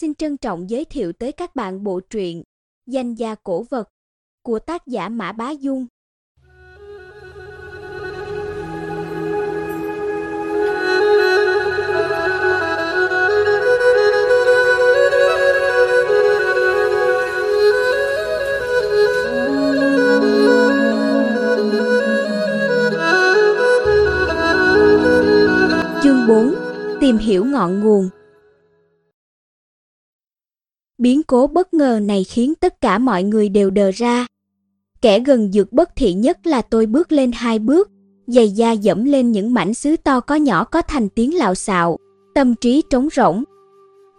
xin trân trọng giới thiệu tới các bạn bộ truyện Danh gia cổ vật của tác giả Mã Bá Dung. Chương 4 Tìm hiểu ngọn nguồn Biến cố bất ngờ này khiến tất cả mọi người đều đờ ra. Kẻ gần dược bất thị nhất là tôi bước lên hai bước, giày da dẫm lên những mảnh sứ to có nhỏ có thành tiếng lạo xạo, tâm trí trống rỗng.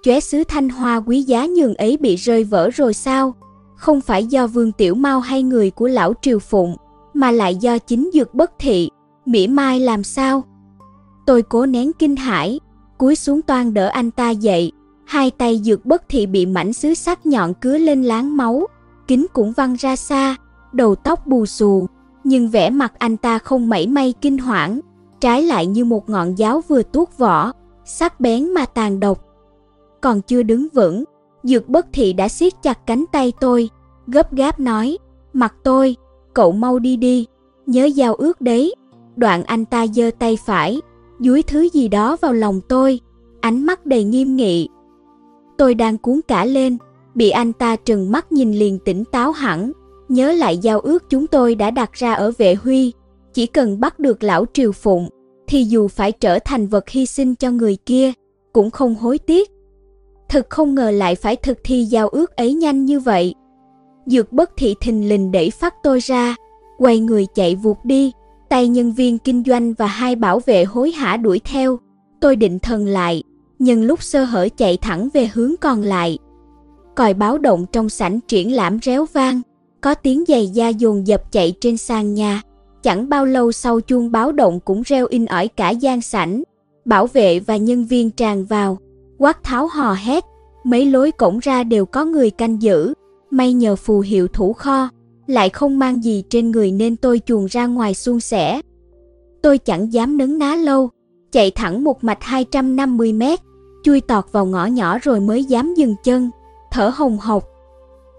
Chóe sứ thanh hoa quý giá nhường ấy bị rơi vỡ rồi sao? Không phải do Vương Tiểu Mau hay người của lão Triều Phụng, mà lại do chính dược bất thị, mỉa mai làm sao? Tôi cố nén kinh hãi, cúi xuống toan đỡ anh ta dậy, hai tay dược bất thị bị mảnh sứ sắc nhọn cứa lên láng máu, kính cũng văng ra xa, đầu tóc bù xù, nhưng vẻ mặt anh ta không mảy may kinh hoảng, trái lại như một ngọn giáo vừa tuốt vỏ, sắc bén mà tàn độc. Còn chưa đứng vững, dược bất thị đã siết chặt cánh tay tôi, gấp gáp nói, mặt tôi, cậu mau đi đi, nhớ giao ước đấy. Đoạn anh ta giơ tay phải, dúi thứ gì đó vào lòng tôi, ánh mắt đầy nghiêm nghị, Tôi đang cuốn cả lên, bị anh ta trừng mắt nhìn liền tỉnh táo hẳn, nhớ lại giao ước chúng tôi đã đặt ra ở vệ huy, chỉ cần bắt được lão triều phụng, thì dù phải trở thành vật hy sinh cho người kia, cũng không hối tiếc. Thật không ngờ lại phải thực thi giao ước ấy nhanh như vậy. Dược bất thị thình lình đẩy phát tôi ra, quay người chạy vụt đi, tay nhân viên kinh doanh và hai bảo vệ hối hả đuổi theo. Tôi định thần lại, nhân lúc sơ hở chạy thẳng về hướng còn lại. Còi báo động trong sảnh triển lãm réo vang, có tiếng giày da dồn dập chạy trên sàn nhà. Chẳng bao lâu sau chuông báo động cũng reo in ỏi cả gian sảnh. Bảo vệ và nhân viên tràn vào, quát tháo hò hét, mấy lối cổng ra đều có người canh giữ. May nhờ phù hiệu thủ kho, lại không mang gì trên người nên tôi chuồn ra ngoài suôn sẻ. Tôi chẳng dám nấn ná lâu, chạy thẳng một mạch 250 mét, chui tọt vào ngõ nhỏ rồi mới dám dừng chân, thở hồng hộc.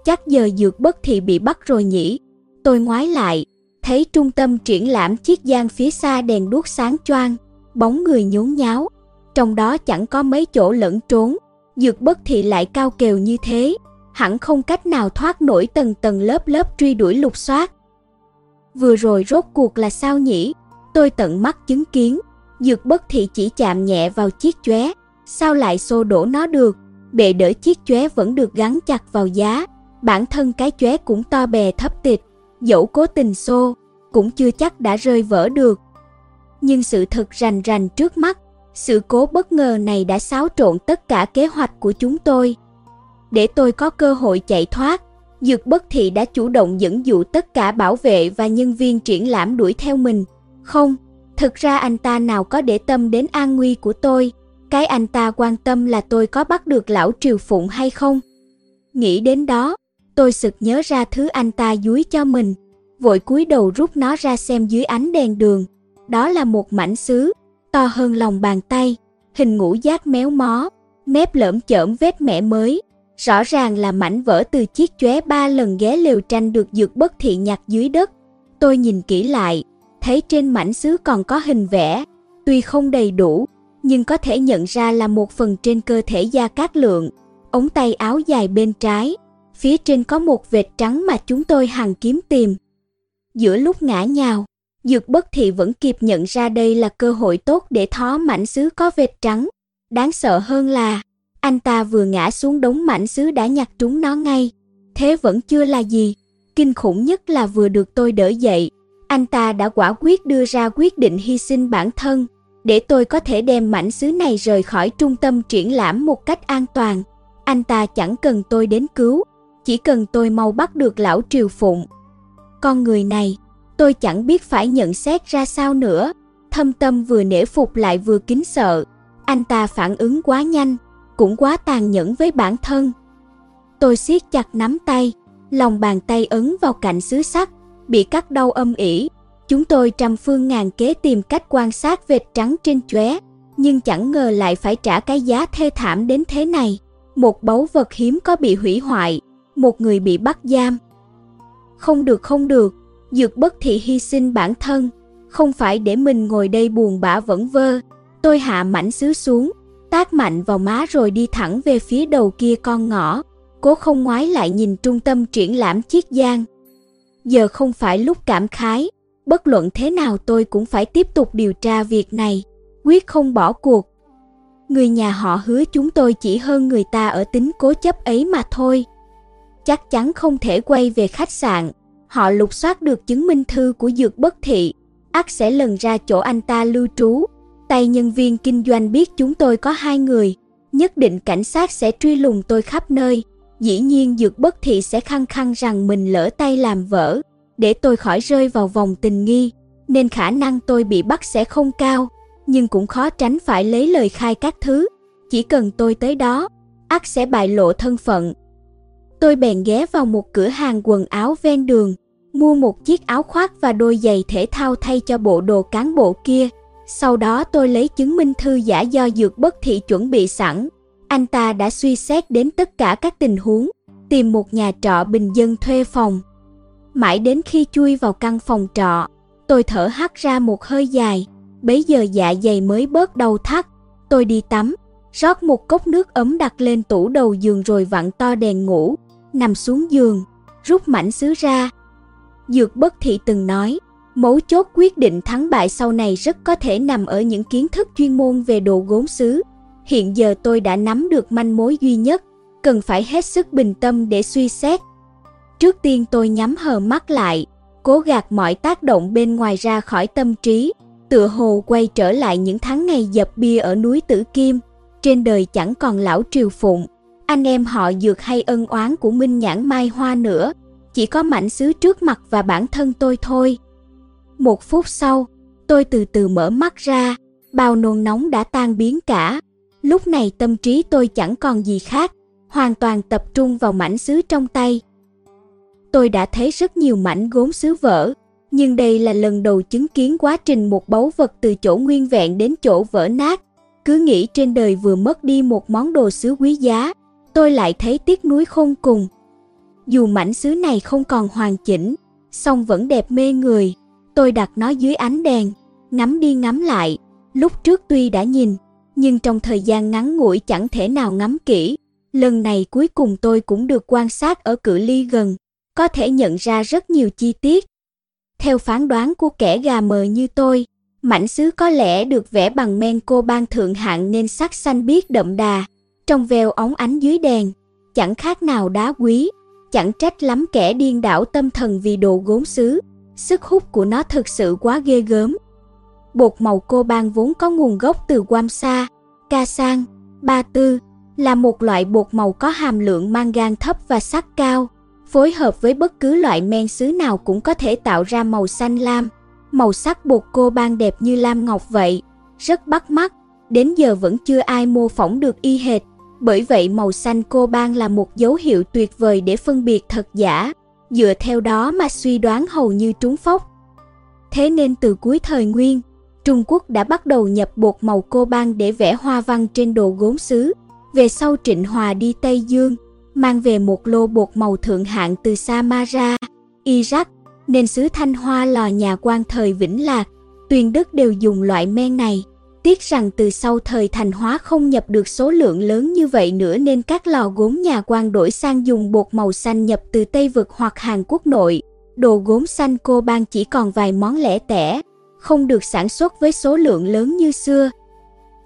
Chắc giờ dược bất thị bị bắt rồi nhỉ? Tôi ngoái lại, thấy trung tâm triển lãm chiếc gian phía xa đèn đuốc sáng choang, bóng người nhốn nháo, trong đó chẳng có mấy chỗ lẫn trốn, dược bất thị lại cao kèo như thế, hẳn không cách nào thoát nổi tầng tầng lớp lớp truy đuổi lục soát. Vừa rồi rốt cuộc là sao nhỉ? Tôi tận mắt chứng kiến, dược bất thị chỉ chạm nhẹ vào chiếc chóe, sao lại xô đổ nó được? Bệ đỡ chiếc chóe vẫn được gắn chặt vào giá, bản thân cái chóe cũng to bè thấp tịch, dẫu cố tình xô, cũng chưa chắc đã rơi vỡ được. Nhưng sự thật rành rành trước mắt, sự cố bất ngờ này đã xáo trộn tất cả kế hoạch của chúng tôi. Để tôi có cơ hội chạy thoát, Dược Bất Thị đã chủ động dẫn dụ tất cả bảo vệ và nhân viên triển lãm đuổi theo mình. Không, thực ra anh ta nào có để tâm đến an nguy của tôi, cái anh ta quan tâm là tôi có bắt được lão Triều Phụng hay không. Nghĩ đến đó, tôi sực nhớ ra thứ anh ta dúi cho mình, vội cúi đầu rút nó ra xem dưới ánh đèn đường. Đó là một mảnh sứ, to hơn lòng bàn tay, hình ngũ giác méo mó, mép lởm chởm vết mẻ mới. Rõ ràng là mảnh vỡ từ chiếc chóe ba lần ghé lều tranh được dược bất thị nhặt dưới đất. Tôi nhìn kỹ lại, thấy trên mảnh sứ còn có hình vẽ, tuy không đầy đủ, nhưng có thể nhận ra là một phần trên cơ thể da Cát Lượng, ống tay áo dài bên trái, phía trên có một vệt trắng mà chúng tôi hằng kiếm tìm. Giữa lúc ngã nhào, Dược Bất Thị vẫn kịp nhận ra đây là cơ hội tốt để thó mảnh sứ có vệt trắng. Đáng sợ hơn là, anh ta vừa ngã xuống đống mảnh sứ đã nhặt trúng nó ngay. Thế vẫn chưa là gì, kinh khủng nhất là vừa được tôi đỡ dậy, anh ta đã quả quyết đưa ra quyết định hy sinh bản thân để tôi có thể đem mảnh sứ này rời khỏi trung tâm triển lãm một cách an toàn. Anh ta chẳng cần tôi đến cứu, chỉ cần tôi mau bắt được lão Triều Phụng. Con người này, tôi chẳng biết phải nhận xét ra sao nữa. Thâm tâm vừa nể phục lại vừa kính sợ. Anh ta phản ứng quá nhanh, cũng quá tàn nhẫn với bản thân. Tôi siết chặt nắm tay, lòng bàn tay ấn vào cạnh sứ sắt, bị cắt đau âm ỉ, Chúng tôi trăm phương ngàn kế tìm cách quan sát vệt trắng trên chóe, nhưng chẳng ngờ lại phải trả cái giá thê thảm đến thế này. một báu vật hiếm có bị hủy hoại, một người bị bắt giam. Không được không được, dược bất thị hy sinh bản thân, không phải để mình ngồi đây buồn bã vẫn vơ. Tôi hạ mảnh sứ xuống, tác mạnh vào má rồi đi thẳng về phía đầu kia con ngõ, cố không ngoái lại nhìn trung tâm triển lãm chiết giang. Giờ không phải lúc cảm khái, bất luận thế nào tôi cũng phải tiếp tục điều tra việc này, quyết không bỏ cuộc. Người nhà họ hứa chúng tôi chỉ hơn người ta ở tính cố chấp ấy mà thôi. Chắc chắn không thể quay về khách sạn, họ lục soát được chứng minh thư của dược bất thị, ắt sẽ lần ra chỗ anh ta lưu trú. Tay nhân viên kinh doanh biết chúng tôi có hai người, nhất định cảnh sát sẽ truy lùng tôi khắp nơi. Dĩ nhiên dược bất thị sẽ khăng khăng rằng mình lỡ tay làm vỡ, để tôi khỏi rơi vào vòng tình nghi, nên khả năng tôi bị bắt sẽ không cao, nhưng cũng khó tránh phải lấy lời khai các thứ. Chỉ cần tôi tới đó, ắt sẽ bại lộ thân phận. Tôi bèn ghé vào một cửa hàng quần áo ven đường, mua một chiếc áo khoác và đôi giày thể thao thay cho bộ đồ cán bộ kia. Sau đó tôi lấy chứng minh thư giả do dược bất thị chuẩn bị sẵn. Anh ta đã suy xét đến tất cả các tình huống, tìm một nhà trọ bình dân thuê phòng. Mãi đến khi chui vào căn phòng trọ, tôi thở hắt ra một hơi dài, bấy giờ dạ dày mới bớt đau thắt. Tôi đi tắm, rót một cốc nước ấm đặt lên tủ đầu giường rồi vặn to đèn ngủ, nằm xuống giường, rút mảnh sứ ra, Dược bất thị từng nói, mấu chốt quyết định thắng bại sau này rất có thể nằm ở những kiến thức chuyên môn về đồ gốm sứ. Hiện giờ tôi đã nắm được manh mối duy nhất, cần phải hết sức bình tâm để suy xét. Trước tiên tôi nhắm hờ mắt lại, cố gạt mọi tác động bên ngoài ra khỏi tâm trí, tựa hồ quay trở lại những tháng ngày dập bia ở núi Tử Kim. Trên đời chẳng còn lão triều phụng, anh em họ dược hay ân oán của Minh Nhãn Mai Hoa nữa chỉ có mảnh sứ trước mặt và bản thân tôi thôi. Một phút sau, tôi từ từ mở mắt ra, bao nôn nóng đã tan biến cả. Lúc này tâm trí tôi chẳng còn gì khác, hoàn toàn tập trung vào mảnh sứ trong tay. Tôi đã thấy rất nhiều mảnh gốm sứ vỡ, nhưng đây là lần đầu chứng kiến quá trình một báu vật từ chỗ nguyên vẹn đến chỗ vỡ nát. Cứ nghĩ trên đời vừa mất đi một món đồ sứ quý giá, tôi lại thấy tiếc nuối khôn cùng. Dù mảnh sứ này không còn hoàn chỉnh, song vẫn đẹp mê người. Tôi đặt nó dưới ánh đèn, ngắm đi ngắm lại. Lúc trước tuy đã nhìn, nhưng trong thời gian ngắn ngủi chẳng thể nào ngắm kỹ. Lần này cuối cùng tôi cũng được quan sát ở cự ly gần, có thể nhận ra rất nhiều chi tiết. Theo phán đoán của kẻ gà mờ như tôi, mảnh sứ có lẽ được vẽ bằng men cô ban thượng hạng nên sắc xanh biếc đậm đà, trong veo óng ánh dưới đèn, chẳng khác nào đá quý. Chẳng trách lắm kẻ điên đảo tâm thần vì đồ gốm sứ, sức hút của nó thực sự quá ghê gớm. Bột màu cô ban vốn có nguồn gốc từ Guamsa, Ca Sang, Ba Tư, là một loại bột màu có hàm lượng mangan thấp và sắt cao, phối hợp với bất cứ loại men sứ nào cũng có thể tạo ra màu xanh lam. Màu sắc bột cô ban đẹp như lam ngọc vậy, rất bắt mắt, đến giờ vẫn chưa ai mô phỏng được y hệt. Bởi vậy màu xanh cô ban là một dấu hiệu tuyệt vời để phân biệt thật giả, dựa theo đó mà suy đoán hầu như trúng phốc. Thế nên từ cuối thời Nguyên, Trung Quốc đã bắt đầu nhập bột màu cô ban để vẽ hoa văn trên đồ gốm sứ. Về sau Trịnh Hòa đi Tây Dương, mang về một lô bột màu thượng hạng từ Samara, Iraq, nên xứ Thanh Hoa lò nhà quan thời Vĩnh Lạc, Tuyền Đức đều dùng loại men này. Tiếc rằng từ sau thời thành hóa không nhập được số lượng lớn như vậy nữa nên các lò gốm nhà quan đổi sang dùng bột màu xanh nhập từ Tây Vực hoặc Hàn Quốc nội. Đồ gốm xanh cô ban chỉ còn vài món lẻ tẻ, không được sản xuất với số lượng lớn như xưa.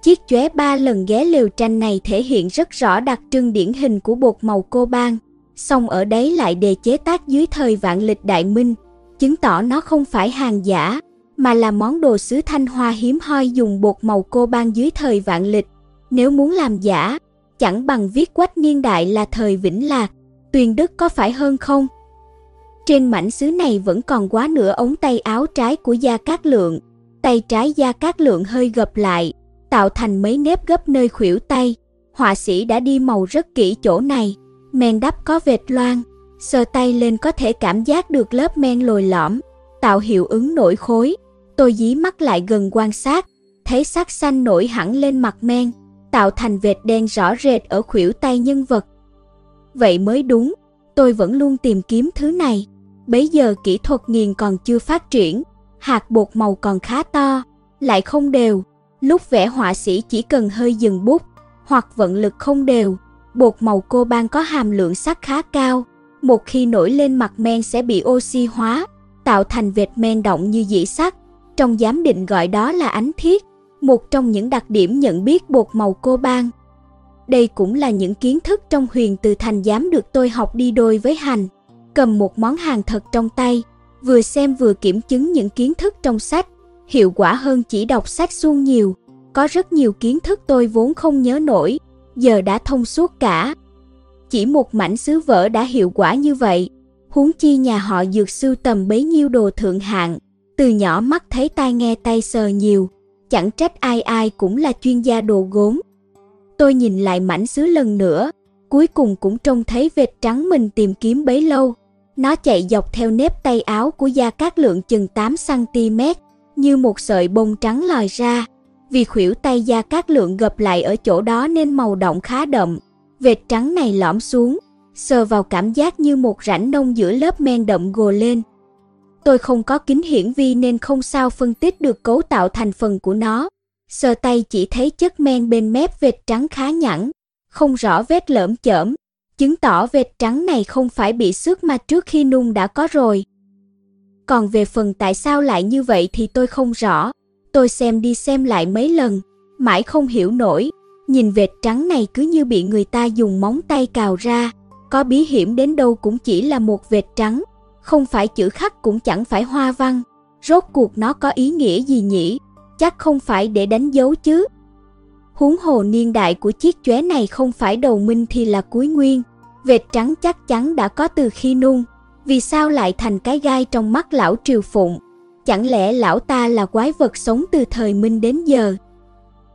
Chiếc chóe ba lần ghé lều tranh này thể hiện rất rõ đặc trưng điển hình của bột màu cô ban, song ở đấy lại đề chế tác dưới thời vạn lịch đại minh, chứng tỏ nó không phải hàng giả mà là món đồ sứ thanh hoa hiếm hoi dùng bột màu cô ban dưới thời vạn lịch. Nếu muốn làm giả, chẳng bằng viết quách niên đại là thời Vĩnh Lạc, tuyền đức có phải hơn không? Trên mảnh sứ này vẫn còn quá nửa ống tay áo trái của Gia Cát Lượng, tay trái Gia Cát Lượng hơi gập lại, tạo thành mấy nếp gấp nơi khuỷu tay. Họa sĩ đã đi màu rất kỹ chỗ này, men đắp có vệt loang, sờ tay lên có thể cảm giác được lớp men lồi lõm, tạo hiệu ứng nổi khối. Tôi dí mắt lại gần quan sát, thấy sắc xanh nổi hẳn lên mặt men, tạo thành vệt đen rõ rệt ở khuỷu tay nhân vật. Vậy mới đúng, tôi vẫn luôn tìm kiếm thứ này. Bấy giờ kỹ thuật nghiền còn chưa phát triển, hạt bột màu còn khá to, lại không đều. Lúc vẽ họa sĩ chỉ cần hơi dừng bút, hoặc vận lực không đều, bột màu cô ban có hàm lượng sắt khá cao. Một khi nổi lên mặt men sẽ bị oxy hóa, tạo thành vệt men động như dĩ sắt. Trong giám định gọi đó là ánh thiết, một trong những đặc điểm nhận biết bột màu cô ban. Đây cũng là những kiến thức trong huyền từ thành giám được tôi học đi đôi với hành. Cầm một món hàng thật trong tay, vừa xem vừa kiểm chứng những kiến thức trong sách, hiệu quả hơn chỉ đọc sách suông nhiều. Có rất nhiều kiến thức tôi vốn không nhớ nổi, giờ đã thông suốt cả. Chỉ một mảnh sứ vỡ đã hiệu quả như vậy, huống chi nhà họ dược sưu tầm bấy nhiêu đồ thượng hạng, từ nhỏ mắt thấy tai nghe tay sờ nhiều, chẳng trách ai ai cũng là chuyên gia đồ gốm. Tôi nhìn lại mảnh sứ lần nữa, cuối cùng cũng trông thấy vệt trắng mình tìm kiếm bấy lâu. Nó chạy dọc theo nếp tay áo của Gia Cát Lượng chừng 8cm, như một sợi bông trắng lòi ra. Vì khuỷu tay da Cát Lượng gập lại ở chỗ đó nên màu động khá đậm. Vệt trắng này lõm xuống, sờ vào cảm giác như một rãnh nông giữa lớp men đậm gồ lên. Tôi không có kính hiển vi nên không sao phân tích được cấu tạo thành phần của nó. Sờ tay chỉ thấy chất men bên mép vệt trắng khá nhẵn, không rõ vết lởm chởm, chứng tỏ vệt trắng này không phải bị xước mà trước khi nung đã có rồi. Còn về phần tại sao lại như vậy thì tôi không rõ. Tôi xem đi xem lại mấy lần, mãi không hiểu nổi. Nhìn vệt trắng này cứ như bị người ta dùng móng tay cào ra. Có bí hiểm đến đâu cũng chỉ là một vệt trắng, không phải chữ khắc cũng chẳng phải hoa văn. Rốt cuộc nó có ý nghĩa gì nhỉ? Chắc không phải để đánh dấu chứ. Huống hồ niên đại của chiếc chóe này không phải đầu minh thì là cuối nguyên. Vệt trắng chắc chắn đã có từ khi nung. Vì sao lại thành cái gai trong mắt lão Triều Phụng? Chẳng lẽ lão ta là quái vật sống từ thời Minh đến giờ?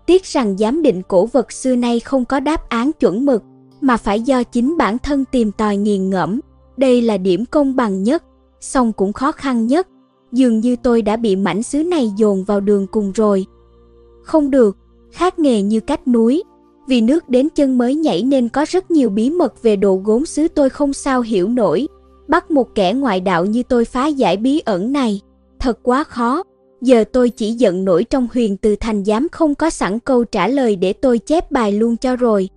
Tiếc rằng giám định cổ vật xưa nay không có đáp án chuẩn mực, mà phải do chính bản thân tìm tòi nghiền ngẫm. Đây là điểm công bằng nhất, song cũng khó khăn nhất. Dường như tôi đã bị mảnh xứ này dồn vào đường cùng rồi. Không được, khác nghề như cách núi. Vì nước đến chân mới nhảy nên có rất nhiều bí mật về đồ gốm xứ tôi không sao hiểu nổi. Bắt một kẻ ngoại đạo như tôi phá giải bí ẩn này, thật quá khó. Giờ tôi chỉ giận nổi trong huyền từ thành giám không có sẵn câu trả lời để tôi chép bài luôn cho rồi.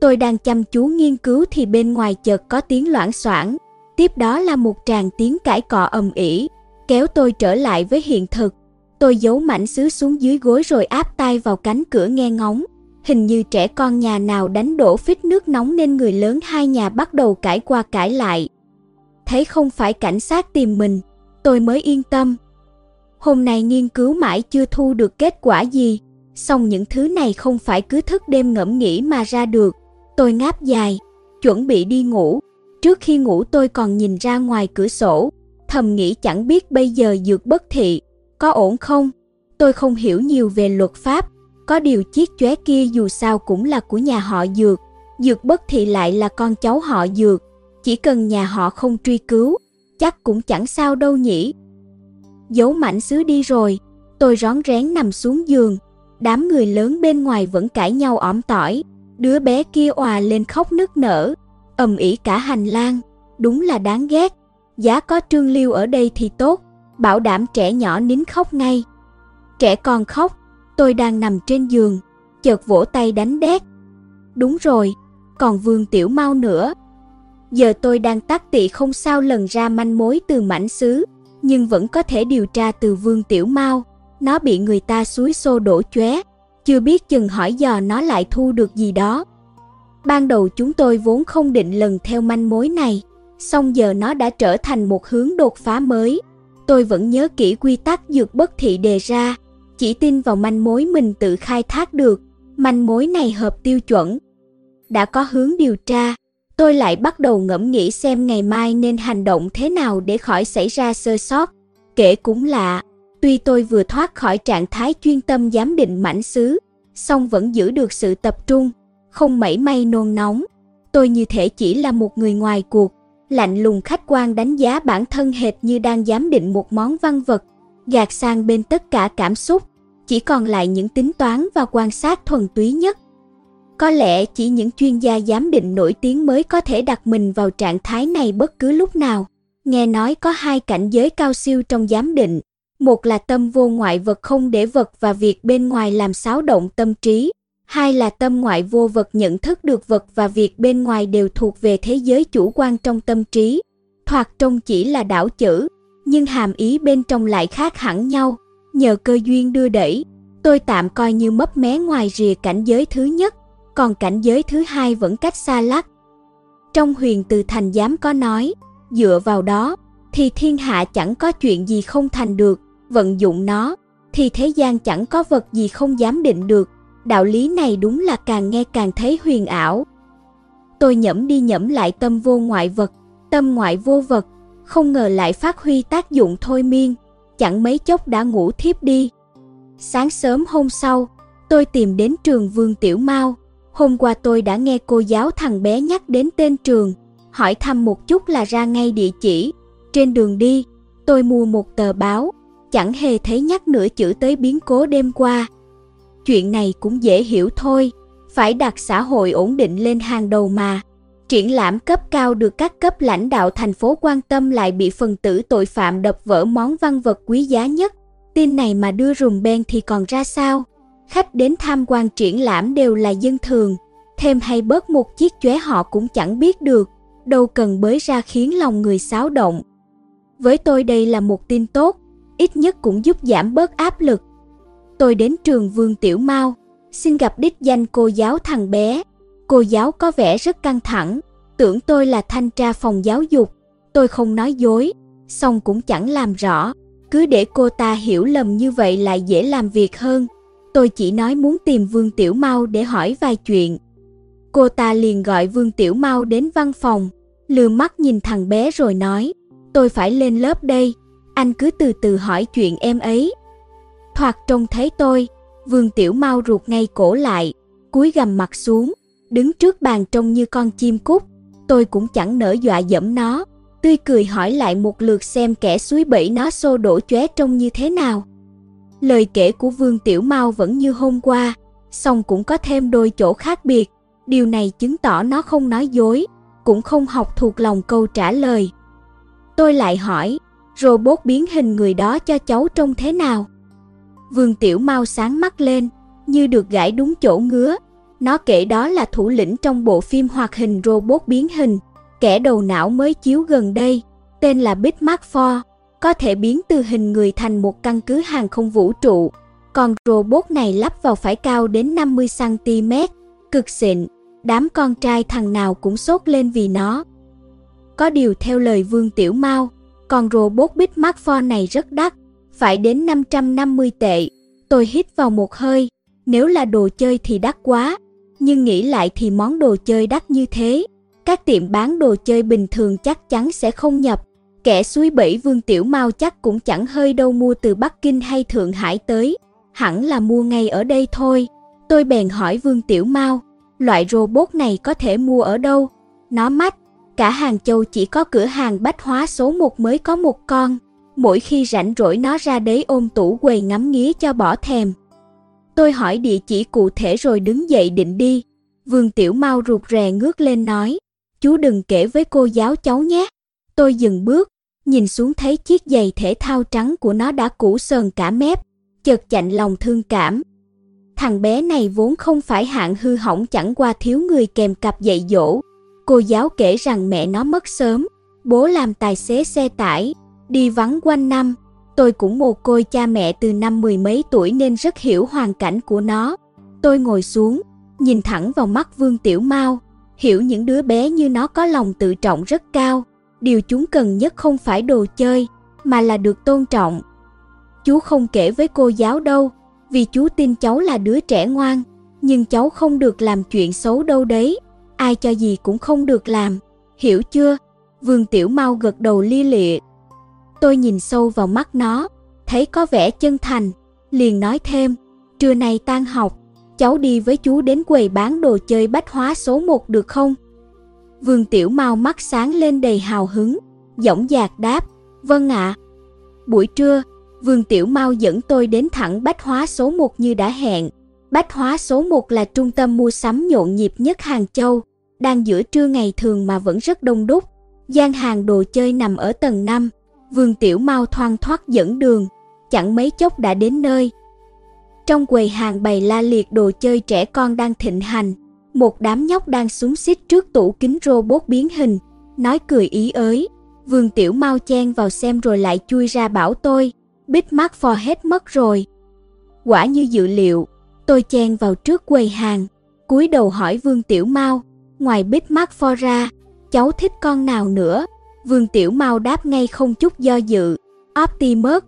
Tôi đang chăm chú nghiên cứu thì bên ngoài chợt có tiếng loãng xoảng, tiếp đó là một tràng tiếng cãi cọ ầm ĩ, kéo tôi trở lại với hiện thực. Tôi giấu mảnh sứ xuống dưới gối rồi áp tay vào cánh cửa nghe ngóng. Hình như trẻ con nhà nào đánh đổ phích nước nóng nên người lớn hai nhà bắt đầu cãi qua cãi lại. Thấy không phải cảnh sát tìm mình, tôi mới yên tâm. Hôm nay nghiên cứu mãi chưa thu được kết quả gì, song những thứ này không phải cứ thức đêm ngẫm nghĩ mà ra được. Tôi ngáp dài, chuẩn bị đi ngủ. Trước khi ngủ tôi còn nhìn ra ngoài cửa sổ, thầm nghĩ chẳng biết bây giờ dược bất thị, có ổn không? Tôi không hiểu nhiều về luật pháp, có điều chiếc chóe kia dù sao cũng là của nhà họ dược, dược bất thị lại là con cháu họ dược, chỉ cần nhà họ không truy cứu, chắc cũng chẳng sao đâu nhỉ. Giấu mảnh xứ đi rồi, tôi rón rén nằm xuống giường, đám người lớn bên ngoài vẫn cãi nhau ỏm tỏi, đứa bé kia òa lên khóc nức nở, ầm ĩ cả hành lang, đúng là đáng ghét. Giá có trương liêu ở đây thì tốt, bảo đảm trẻ nhỏ nín khóc ngay. Trẻ con khóc, tôi đang nằm trên giường, chợt vỗ tay đánh đét. Đúng rồi, còn Vương Tiểu Mau nữa. Giờ tôi đang tắc tị không sao lần ra manh mối từ mảnh xứ, nhưng vẫn có thể điều tra từ Vương Tiểu Mau. Nó bị người ta suối xô đổ chóe, chưa biết chừng hỏi dò nó lại thu được gì đó. Ban đầu chúng tôi vốn không định lần theo manh mối này, song giờ nó đã trở thành một hướng đột phá mới. Tôi vẫn nhớ kỹ quy tắc dược bất thị đề ra, chỉ tin vào manh mối mình tự khai thác được, manh mối này hợp tiêu chuẩn. Đã có hướng điều tra, tôi lại bắt đầu ngẫm nghĩ xem ngày mai nên hành động thế nào để khỏi xảy ra sơ sót. Kể cũng lạ, tuy tôi vừa thoát khỏi trạng thái chuyên tâm giám định mảnh xứ, song vẫn giữ được sự tập trung, không mảy may nôn nóng. Tôi như thể chỉ là một người ngoài cuộc, lạnh lùng khách quan đánh giá bản thân hệt như đang giám định một món văn vật, gạt sang bên tất cả cảm xúc, chỉ còn lại những tính toán và quan sát thuần túy nhất. Có lẽ chỉ những chuyên gia giám định nổi tiếng mới có thể đặt mình vào trạng thái này bất cứ lúc nào. Nghe nói có hai cảnh giới cao siêu trong giám định. Một là tâm vô ngoại vật không để vật và việc bên ngoài làm xáo động tâm trí. Hai là tâm ngoại vô vật nhận thức được vật và việc bên ngoài đều thuộc về thế giới chủ quan trong tâm trí. Thoạt trông chỉ là đảo chữ, nhưng hàm ý bên trong lại khác hẳn nhau. Nhờ cơ duyên đưa đẩy, tôi tạm coi như mấp mé ngoài rìa cảnh giới thứ nhất, còn cảnh giới thứ hai vẫn cách xa lắc. Trong huyền từ thành giám có nói, dựa vào đó, thì thiên hạ chẳng có chuyện gì không thành được, vận dụng nó, thì thế gian chẳng có vật gì không dám định được. Đạo lý này đúng là càng nghe càng thấy huyền ảo. Tôi nhẫm đi nhẫm lại tâm vô ngoại vật, tâm ngoại vô vật, không ngờ lại phát huy tác dụng thôi miên, chẳng mấy chốc đã ngủ thiếp đi. Sáng sớm hôm sau, tôi tìm đến trường Vương Tiểu Mao. Hôm qua tôi đã nghe cô giáo thằng bé nhắc đến tên trường, hỏi thăm một chút là ra ngay địa chỉ. Trên đường đi, tôi mua một tờ báo, chẳng hề thấy nhắc nửa chữ tới biến cố đêm qua. Chuyện này cũng dễ hiểu thôi, phải đặt xã hội ổn định lên hàng đầu mà. Triển lãm cấp cao được các cấp lãnh đạo thành phố quan tâm lại bị phần tử tội phạm đập vỡ món văn vật quý giá nhất. Tin này mà đưa rùm ben thì còn ra sao? Khách đến tham quan triển lãm đều là dân thường, thêm hay bớt một chiếc chóe họ cũng chẳng biết được, đâu cần bới ra khiến lòng người xáo động. Với tôi đây là một tin tốt, ít nhất cũng giúp giảm bớt áp lực. Tôi đến trường Vương Tiểu Mao, xin gặp đích danh cô giáo thằng bé. Cô giáo có vẻ rất căng thẳng, tưởng tôi là thanh tra phòng giáo dục. Tôi không nói dối, xong cũng chẳng làm rõ. Cứ để cô ta hiểu lầm như vậy lại dễ làm việc hơn. Tôi chỉ nói muốn tìm Vương Tiểu Mau để hỏi vài chuyện. Cô ta liền gọi Vương Tiểu Mau đến văn phòng, lừa mắt nhìn thằng bé rồi nói, tôi phải lên lớp đây, anh cứ từ từ hỏi chuyện em ấy. Thoạt trông thấy tôi, Vương Tiểu Mau ruột ngay cổ lại, cúi gầm mặt xuống, đứng trước bàn trông như con chim cút, tôi cũng chẳng nỡ dọa dẫm nó, tươi cười hỏi lại một lượt xem kẻ suối bẫy nó xô đổ chóe trông như thế nào. Lời kể của Vương Tiểu Mau vẫn như hôm qua, song cũng có thêm đôi chỗ khác biệt, điều này chứng tỏ nó không nói dối, cũng không học thuộc lòng câu trả lời. Tôi lại hỏi, robot biến hình người đó cho cháu trông thế nào? Vương Tiểu Mau sáng mắt lên, như được gãi đúng chỗ ngứa, nó kể đó là thủ lĩnh trong bộ phim hoạt hình robot biến hình, kẻ đầu não mới chiếu gần đây, tên là Big Mac có thể biến từ hình người thành một căn cứ hàng không vũ trụ. Còn robot này lắp vào phải cao đến 50cm, cực xịn, đám con trai thằng nào cũng sốt lên vì nó. Có điều theo lời Vương Tiểu Mau, con robot Big Mac này rất đắt, phải đến 550 tệ. Tôi hít vào một hơi, nếu là đồ chơi thì đắt quá, nhưng nghĩ lại thì món đồ chơi đắt như thế, các tiệm bán đồ chơi bình thường chắc chắn sẽ không nhập. Kẻ suối bẫy Vương Tiểu Mao chắc cũng chẳng hơi đâu mua từ Bắc Kinh hay Thượng Hải tới, hẳn là mua ngay ở đây thôi. Tôi bèn hỏi Vương Tiểu Mao, loại robot này có thể mua ở đâu? Nó mách, cả Hàng Châu chỉ có cửa hàng bách hóa số 1 mới có một con. Mỗi khi rảnh rỗi nó ra đấy ôm tủ quầy ngắm nghía cho bỏ thèm. Tôi hỏi địa chỉ cụ thể rồi đứng dậy định đi. Vương Tiểu mao rụt rè ngước lên nói, chú đừng kể với cô giáo cháu nhé. Tôi dừng bước, nhìn xuống thấy chiếc giày thể thao trắng của nó đã cũ sờn cả mép, chợt chạnh lòng thương cảm. Thằng bé này vốn không phải hạng hư hỏng chẳng qua thiếu người kèm cặp dạy dỗ. Cô giáo kể rằng mẹ nó mất sớm, bố làm tài xế xe tải, đi vắng quanh năm, Tôi cũng mồ côi cha mẹ từ năm mười mấy tuổi nên rất hiểu hoàn cảnh của nó. Tôi ngồi xuống, nhìn thẳng vào mắt Vương Tiểu Mao, hiểu những đứa bé như nó có lòng tự trọng rất cao. Điều chúng cần nhất không phải đồ chơi, mà là được tôn trọng. Chú không kể với cô giáo đâu, vì chú tin cháu là đứa trẻ ngoan, nhưng cháu không được làm chuyện xấu đâu đấy, ai cho gì cũng không được làm, hiểu chưa? Vương Tiểu Mau gật đầu lia lịa, Tôi nhìn sâu vào mắt nó, thấy có vẻ chân thành, liền nói thêm, trưa nay tan học, cháu đi với chú đến quầy bán đồ chơi bách hóa số 1 được không? Vương Tiểu Mau mắt sáng lên đầy hào hứng, dõng dạc đáp, vâng ạ. Buổi trưa, Vương Tiểu Mau dẫn tôi đến thẳng bách hóa số 1 như đã hẹn. Bách hóa số 1 là trung tâm mua sắm nhộn nhịp nhất Hàng Châu, đang giữa trưa ngày thường mà vẫn rất đông đúc. gian hàng đồ chơi nằm ở tầng 5, Vương Tiểu Mau thoang thoát dẫn đường, chẳng mấy chốc đã đến nơi. Trong quầy hàng bày la liệt đồ chơi trẻ con đang thịnh hành, một đám nhóc đang súng xít trước tủ kính robot biến hình, nói cười ý ới. Vương Tiểu Mau chen vào xem rồi lại chui ra bảo tôi, bít mắt phò hết mất rồi. Quả như dự liệu, tôi chen vào trước quầy hàng, cúi đầu hỏi Vương Tiểu Mau, ngoài bít mắt pho ra, cháu thích con nào nữa? Vương Tiểu Mau đáp ngay không chút do dự, Optimus.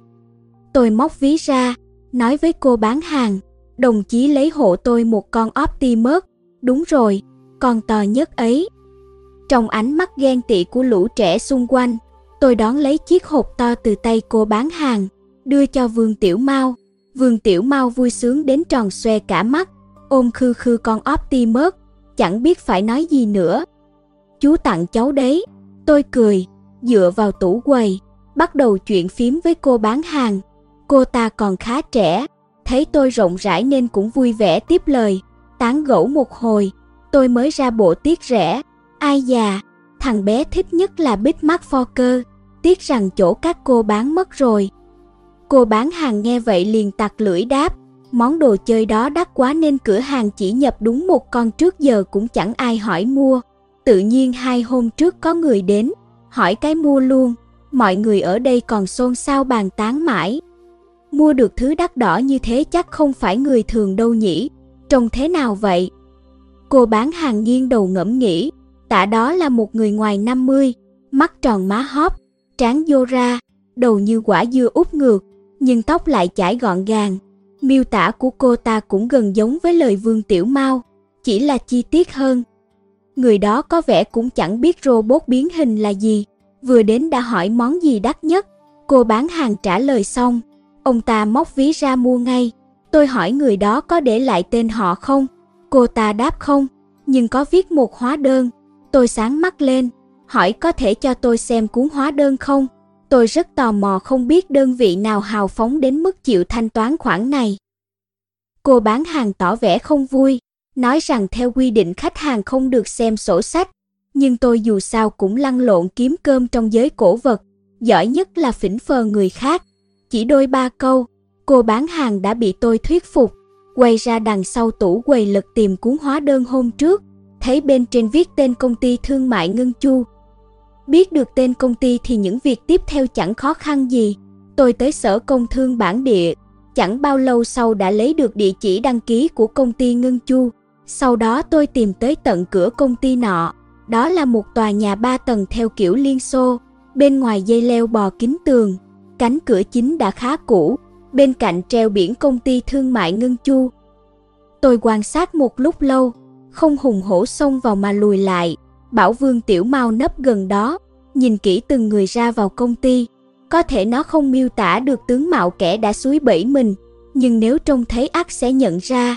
Tôi móc ví ra, nói với cô bán hàng, đồng chí lấy hộ tôi một con Optimus. Đúng rồi, con to nhất ấy. Trong ánh mắt ghen tị của lũ trẻ xung quanh, tôi đón lấy chiếc hộp to từ tay cô bán hàng, đưa cho Vương Tiểu Mau. Vương Tiểu Mau vui sướng đến tròn xoe cả mắt, ôm khư khư con Optimus, chẳng biết phải nói gì nữa. Chú tặng cháu đấy, tôi cười, dựa vào tủ quầy, bắt đầu chuyện phím với cô bán hàng. Cô ta còn khá trẻ, thấy tôi rộng rãi nên cũng vui vẻ tiếp lời, tán gẫu một hồi, tôi mới ra bộ tiếc rẻ. Ai già, thằng bé thích nhất là bít mắt pho cơ. tiếc rằng chỗ các cô bán mất rồi. Cô bán hàng nghe vậy liền tặc lưỡi đáp, món đồ chơi đó đắt quá nên cửa hàng chỉ nhập đúng một con trước giờ cũng chẳng ai hỏi mua. Tự nhiên hai hôm trước có người đến, hỏi cái mua luôn, mọi người ở đây còn xôn xao bàn tán mãi. Mua được thứ đắt đỏ như thế chắc không phải người thường đâu nhỉ, trông thế nào vậy? Cô bán hàng nghiêng đầu ngẫm nghĩ, tả đó là một người ngoài 50, mắt tròn má hóp, trán vô ra, đầu như quả dưa úp ngược, nhưng tóc lại chải gọn gàng. Miêu tả của cô ta cũng gần giống với lời Vương Tiểu Mao, chỉ là chi tiết hơn. Người đó có vẻ cũng chẳng biết robot biến hình là gì, vừa đến đã hỏi món gì đắt nhất. Cô bán hàng trả lời xong, ông ta móc ví ra mua ngay. Tôi hỏi người đó có để lại tên họ không? Cô ta đáp không, nhưng có viết một hóa đơn. Tôi sáng mắt lên, hỏi có thể cho tôi xem cuốn hóa đơn không? Tôi rất tò mò không biết đơn vị nào hào phóng đến mức chịu thanh toán khoản này. Cô bán hàng tỏ vẻ không vui, nói rằng theo quy định khách hàng không được xem sổ sách, nhưng tôi dù sao cũng lăn lộn kiếm cơm trong giới cổ vật, giỏi nhất là phỉnh phờ người khác. Chỉ đôi ba câu, cô bán hàng đã bị tôi thuyết phục, quay ra đằng sau tủ quầy lật tìm cuốn hóa đơn hôm trước, thấy bên trên viết tên công ty thương mại Ngân Chu, Biết được tên công ty thì những việc tiếp theo chẳng khó khăn gì. Tôi tới sở công thương bản địa, chẳng bao lâu sau đã lấy được địa chỉ đăng ký của công ty Ngân Chu. Sau đó tôi tìm tới tận cửa công ty nọ. Đó là một tòa nhà ba tầng theo kiểu Liên Xô, bên ngoài dây leo bò kín tường. Cánh cửa chính đã khá cũ, bên cạnh treo biển công ty thương mại Ngân Chu. Tôi quan sát một lúc lâu, không hùng hổ xông vào mà lùi lại, Bảo Vương Tiểu Mau nấp gần đó, nhìn kỹ từng người ra vào công ty. Có thể nó không miêu tả được tướng mạo kẻ đã suối bẫy mình, nhưng nếu trông thấy ác sẽ nhận ra.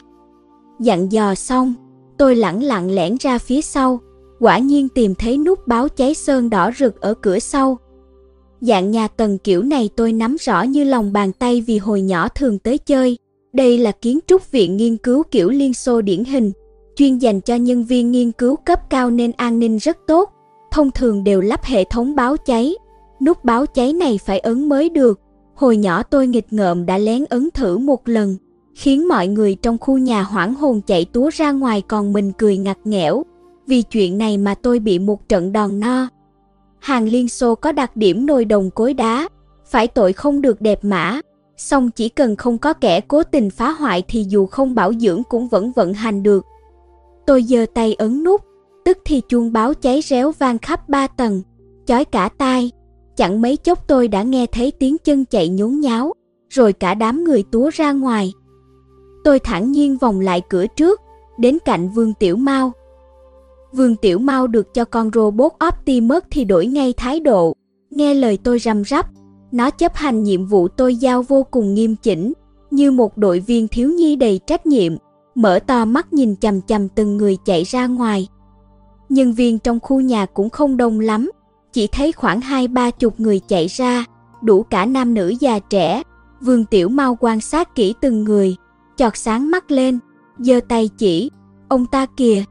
Dặn dò xong, tôi lẳng lặng lẻn ra phía sau, quả nhiên tìm thấy nút báo cháy sơn đỏ rực ở cửa sau. Dạng nhà tầng kiểu này tôi nắm rõ như lòng bàn tay vì hồi nhỏ thường tới chơi. Đây là kiến trúc viện nghiên cứu kiểu Liên Xô điển hình, chuyên dành cho nhân viên nghiên cứu cấp cao nên an ninh rất tốt, thông thường đều lắp hệ thống báo cháy. Nút báo cháy này phải ấn mới được. Hồi nhỏ tôi nghịch ngợm đã lén ấn thử một lần, khiến mọi người trong khu nhà hoảng hồn chạy túa ra ngoài còn mình cười ngặt nghẽo. Vì chuyện này mà tôi bị một trận đòn no. Hàng Liên Xô có đặc điểm nồi đồng cối đá, phải tội không được đẹp mã, song chỉ cần không có kẻ cố tình phá hoại thì dù không bảo dưỡng cũng vẫn vận hành được. Tôi giơ tay ấn nút, tức thì chuông báo cháy réo vang khắp ba tầng, chói cả tai. Chẳng mấy chốc tôi đã nghe thấy tiếng chân chạy nhốn nháo, rồi cả đám người túa ra ngoài. Tôi thẳng nhiên vòng lại cửa trước, đến cạnh Vương Tiểu Mau. Vương Tiểu Mau được cho con robot Optimus thì đổi ngay thái độ, nghe lời tôi răm rắp. Nó chấp hành nhiệm vụ tôi giao vô cùng nghiêm chỉnh, như một đội viên thiếu nhi đầy trách nhiệm mở to mắt nhìn chằm chằm từng người chạy ra ngoài. Nhân viên trong khu nhà cũng không đông lắm, chỉ thấy khoảng hai ba chục người chạy ra, đủ cả nam nữ già trẻ. Vương Tiểu Mau quan sát kỹ từng người, chọt sáng mắt lên, giơ tay chỉ, ông ta kìa.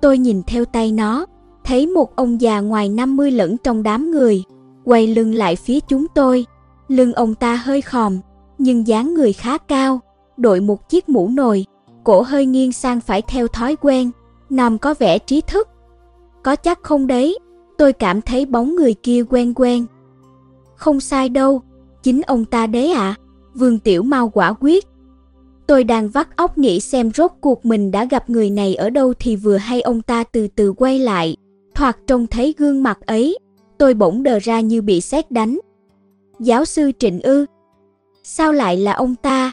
Tôi nhìn theo tay nó, thấy một ông già ngoài 50 lẫn trong đám người, quay lưng lại phía chúng tôi. Lưng ông ta hơi khòm, nhưng dáng người khá cao, đội một chiếc mũ nồi, cổ hơi nghiêng sang phải theo thói quen, nằm có vẻ trí thức. Có chắc không đấy, tôi cảm thấy bóng người kia quen quen. Không sai đâu, chính ông ta đấy ạ, à? Vương Tiểu Mau quả quyết. Tôi đang vắt óc nghĩ xem rốt cuộc mình đã gặp người này ở đâu thì vừa hay ông ta từ từ quay lại, thoạt trông thấy gương mặt ấy, tôi bỗng đờ ra như bị sét đánh. Giáo sư Trịnh ư? Sao lại là ông ta?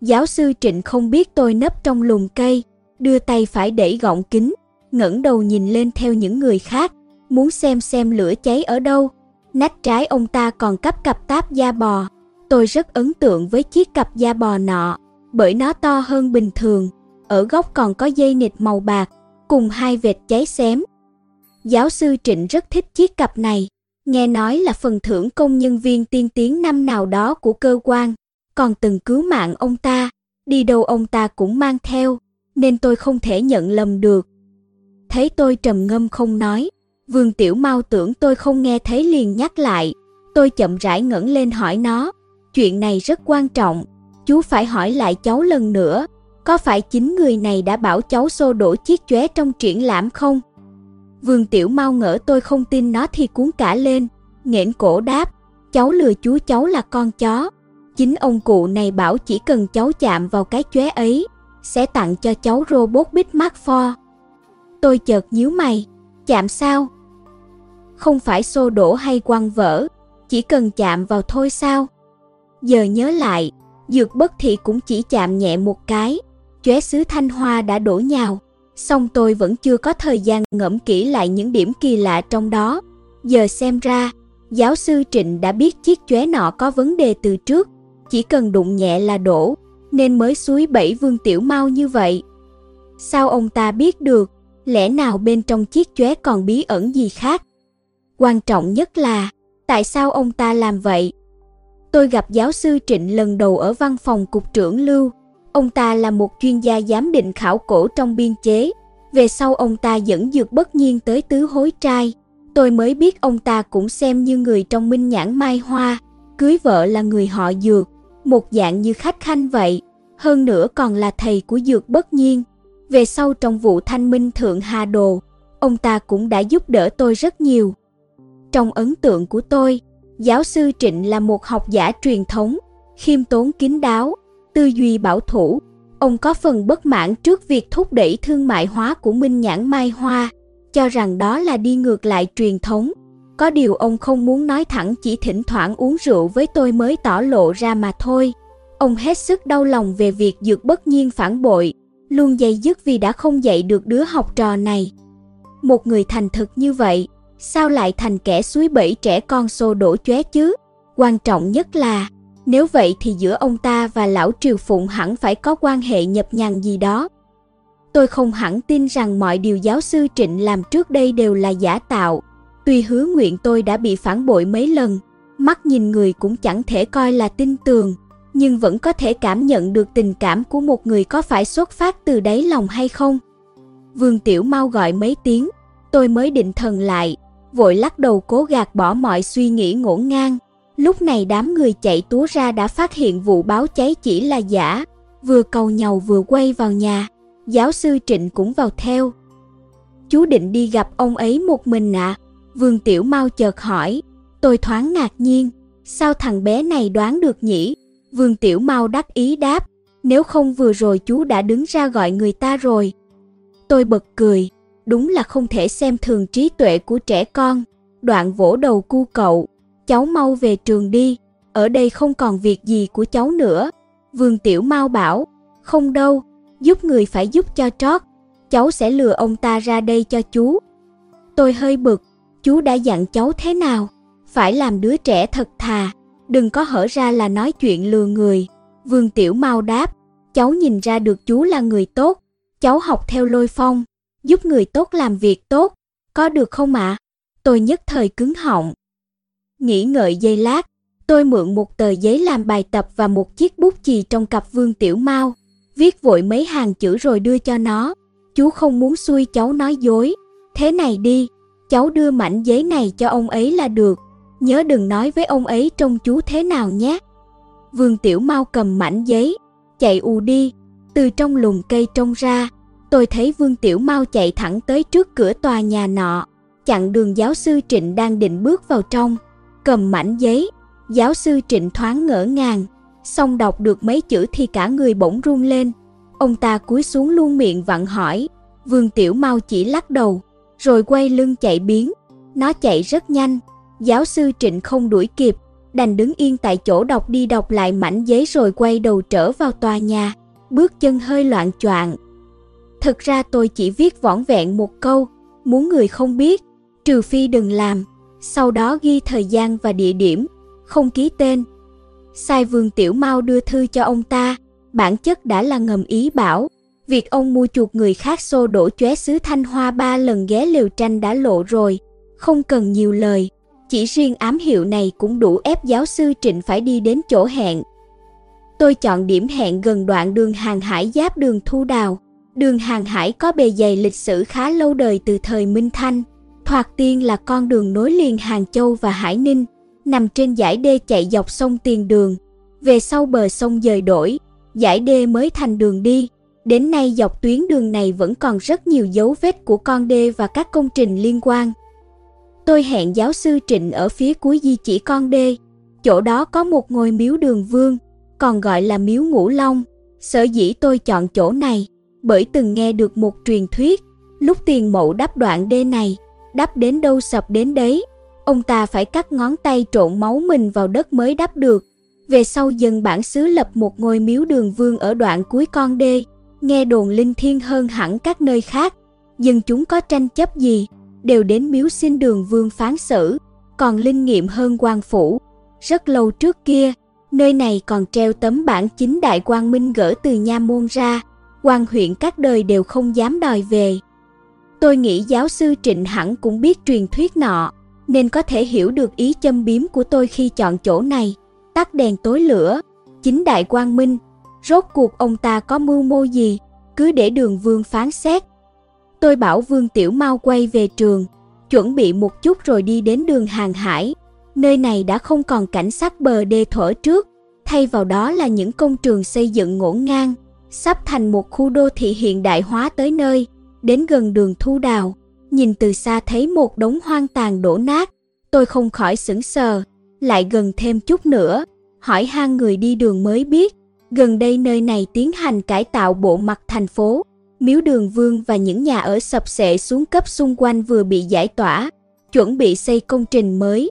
Giáo sư Trịnh không biết tôi nấp trong lùm cây, đưa tay phải đẩy gọng kính, ngẩng đầu nhìn lên theo những người khác, muốn xem xem lửa cháy ở đâu. Nách trái ông ta còn cắp cặp táp da bò. Tôi rất ấn tượng với chiếc cặp da bò nọ, bởi nó to hơn bình thường. Ở góc còn có dây nịt màu bạc, cùng hai vệt cháy xém. Giáo sư Trịnh rất thích chiếc cặp này, nghe nói là phần thưởng công nhân viên tiên tiến năm nào đó của cơ quan, còn từng cứu mạng ông ta, đi đâu ông ta cũng mang theo, nên tôi không thể nhận lầm được. Thấy tôi trầm ngâm không nói, Vương Tiểu Mau tưởng tôi không nghe thấy liền nhắc lại, tôi chậm rãi ngẩng lên hỏi nó, chuyện này rất quan trọng, chú phải hỏi lại cháu lần nữa, có phải chính người này đã bảo cháu xô đổ chiếc chóe trong triển lãm không? Vương Tiểu Mau ngỡ tôi không tin nó thì cuốn cả lên, nghển cổ đáp, cháu lừa chú cháu là con chó. Chính ông cụ này bảo chỉ cần cháu chạm vào cái chóe ấy, sẽ tặng cho cháu robot bít mát pho Tôi chợt nhíu mày, chạm sao? Không phải xô đổ hay quăng vỡ, chỉ cần chạm vào thôi sao? Giờ nhớ lại, dược bất thị cũng chỉ chạm nhẹ một cái, chóe sứ thanh hoa đã đổ nhào. Xong tôi vẫn chưa có thời gian ngẫm kỹ lại những điểm kỳ lạ trong đó. Giờ xem ra, giáo sư Trịnh đã biết chiếc chóe nọ có vấn đề từ trước, chỉ cần đụng nhẹ là đổ, nên mới suối bẫy Vương Tiểu Mau như vậy. Sao ông ta biết được, lẽ nào bên trong chiếc chóe còn bí ẩn gì khác? Quan trọng nhất là, tại sao ông ta làm vậy? Tôi gặp giáo sư Trịnh lần đầu ở văn phòng cục trưởng Lưu. Ông ta là một chuyên gia giám định khảo cổ trong biên chế. Về sau ông ta dẫn dược bất nhiên tới tứ hối trai. Tôi mới biết ông ta cũng xem như người trong minh nhãn mai hoa. Cưới vợ là người họ dược, một dạng như khách khanh vậy. Hơn nữa còn là thầy của dược bất nhiên. Về sau trong vụ thanh minh thượng Hà Đồ, ông ta cũng đã giúp đỡ tôi rất nhiều. Trong ấn tượng của tôi, giáo sư Trịnh là một học giả truyền thống, khiêm tốn kín đáo, tư duy bảo thủ. Ông có phần bất mãn trước việc thúc đẩy thương mại hóa của Minh Nhãn Mai Hoa, cho rằng đó là đi ngược lại truyền thống. Có điều ông không muốn nói thẳng chỉ thỉnh thoảng uống rượu với tôi mới tỏ lộ ra mà thôi. Ông hết sức đau lòng về việc dược bất nhiên phản bội, luôn dây dứt vì đã không dạy được đứa học trò này. Một người thành thực như vậy, sao lại thành kẻ suối bẫy trẻ con xô đổ chóe chứ? Quan trọng nhất là, nếu vậy thì giữa ông ta và lão Triều Phụng hẳn phải có quan hệ nhập nhằng gì đó. Tôi không hẳn tin rằng mọi điều giáo sư Trịnh làm trước đây đều là giả tạo. Tuy hứa nguyện tôi đã bị phản bội mấy lần, mắt nhìn người cũng chẳng thể coi là tin tường, nhưng vẫn có thể cảm nhận được tình cảm của một người có phải xuất phát từ đáy lòng hay không. Vương Tiểu Mau gọi mấy tiếng, tôi mới định thần lại, vội lắc đầu cố gạt bỏ mọi suy nghĩ ngổn ngang. Lúc này đám người chạy túa ra đã phát hiện vụ báo cháy chỉ là giả, vừa cầu nhau vừa quay vào nhà, giáo sư Trịnh cũng vào theo. Chú định đi gặp ông ấy một mình ạ, à? Vương Tiểu Mau chợt hỏi, tôi thoáng ngạc nhiên, sao thằng bé này đoán được nhỉ? Vương Tiểu Mau đắc ý đáp, nếu không vừa rồi chú đã đứng ra gọi người ta rồi. Tôi bật cười, đúng là không thể xem thường trí tuệ của trẻ con. Đoạn vỗ đầu cu cậu, cháu mau về trường đi, ở đây không còn việc gì của cháu nữa. Vương Tiểu Mau bảo, không đâu, giúp người phải giúp cho trót, cháu sẽ lừa ông ta ra đây cho chú. Tôi hơi bực, chú đã dặn cháu thế nào, phải làm đứa trẻ thật thà, đừng có hở ra là nói chuyện lừa người. Vương Tiểu Mau đáp, cháu nhìn ra được chú là người tốt, cháu học theo lôi phong, giúp người tốt làm việc tốt, có được không ạ? À? Tôi nhất thời cứng họng. Nghĩ ngợi giây lát, tôi mượn một tờ giấy làm bài tập và một chiếc bút chì trong cặp Vương Tiểu Mau. viết vội mấy hàng chữ rồi đưa cho nó. Chú không muốn xui cháu nói dối. Thế này đi, cháu đưa mảnh giấy này cho ông ấy là được. Nhớ đừng nói với ông ấy trông chú thế nào nhé. Vương Tiểu Mau cầm mảnh giấy, chạy ù đi, từ trong lùm cây trông ra, tôi thấy Vương Tiểu Mau chạy thẳng tới trước cửa tòa nhà nọ, chặn đường giáo sư Trịnh đang định bước vào trong, cầm mảnh giấy, giáo sư Trịnh thoáng ngỡ ngàng, xong đọc được mấy chữ thì cả người bỗng run lên. Ông ta cúi xuống luôn miệng vặn hỏi, Vương Tiểu Mau chỉ lắc đầu, rồi quay lưng chạy biến. Nó chạy rất nhanh, giáo sư Trịnh không đuổi kịp, đành đứng yên tại chỗ đọc đi đọc lại mảnh giấy rồi quay đầu trở vào tòa nhà, bước chân hơi loạn choạng. Thực ra tôi chỉ viết võn vẹn một câu, muốn người không biết, trừ phi đừng làm, sau đó ghi thời gian và địa điểm, không ký tên. Sai Vương Tiểu Mau đưa thư cho ông ta, bản chất đã là ngầm ý bảo, việc ông mua chuộc người khác xô đổ chóe sứ Thanh Hoa ba lần ghé liều tranh đã lộ rồi, không cần nhiều lời. Chỉ riêng ám hiệu này cũng đủ ép giáo sư Trịnh phải đi đến chỗ hẹn. Tôi chọn điểm hẹn gần đoạn đường hàng hải giáp đường Thu Đào. Đường hàng hải có bề dày lịch sử khá lâu đời từ thời Minh Thanh. Thoạt tiên là con đường nối liền Hàng Châu và Hải Ninh, nằm trên dải đê chạy dọc sông Tiền Đường. Về sau bờ sông dời đổi, dải đê mới thành đường đi. Đến nay dọc tuyến đường này vẫn còn rất nhiều dấu vết của con đê và các công trình liên quan. Tôi hẹn giáo sư Trịnh ở phía cuối di chỉ con đê. Chỗ đó có một ngôi miếu đường vương, còn gọi là miếu ngũ long. Sở dĩ tôi chọn chỗ này, bởi từng nghe được một truyền thuyết, lúc tiền mậu đắp đoạn đê này, đắp đến đâu sập đến đấy, ông ta phải cắt ngón tay trộn máu mình vào đất mới đắp được. Về sau dân bản xứ lập một ngôi miếu đường vương ở đoạn cuối con đê, nghe đồn linh thiêng hơn hẳn các nơi khác. Dân chúng có tranh chấp gì, đều đến miếu xin đường vương phán xử, còn linh nghiệm hơn quan phủ. Rất lâu trước kia, nơi này còn treo tấm bản chính đại quang minh gỡ từ nha môn ra, quan huyện các đời đều không dám đòi về. Tôi nghĩ giáo sư Trịnh hẳn cũng biết truyền thuyết nọ, nên có thể hiểu được ý châm biếm của tôi khi chọn chỗ này. Tắt đèn tối lửa, chính đại quang minh, rốt cuộc ông ta có mưu mô gì, cứ để đường vương phán xét. Tôi bảo Vương Tiểu Mau quay về trường, chuẩn bị một chút rồi đi đến đường hàng hải. Nơi này đã không còn cảnh sát bờ đê thổi trước, thay vào đó là những công trường xây dựng ngổn ngang, sắp thành một khu đô thị hiện đại hóa tới nơi, đến gần đường thu đào. Nhìn từ xa thấy một đống hoang tàn đổ nát, tôi không khỏi sững sờ, lại gần thêm chút nữa, hỏi han người đi đường mới biết, gần đây nơi này tiến hành cải tạo bộ mặt thành phố, miếu đường vương và những nhà ở sập sệ xuống cấp xung quanh vừa bị giải tỏa, chuẩn bị xây công trình mới.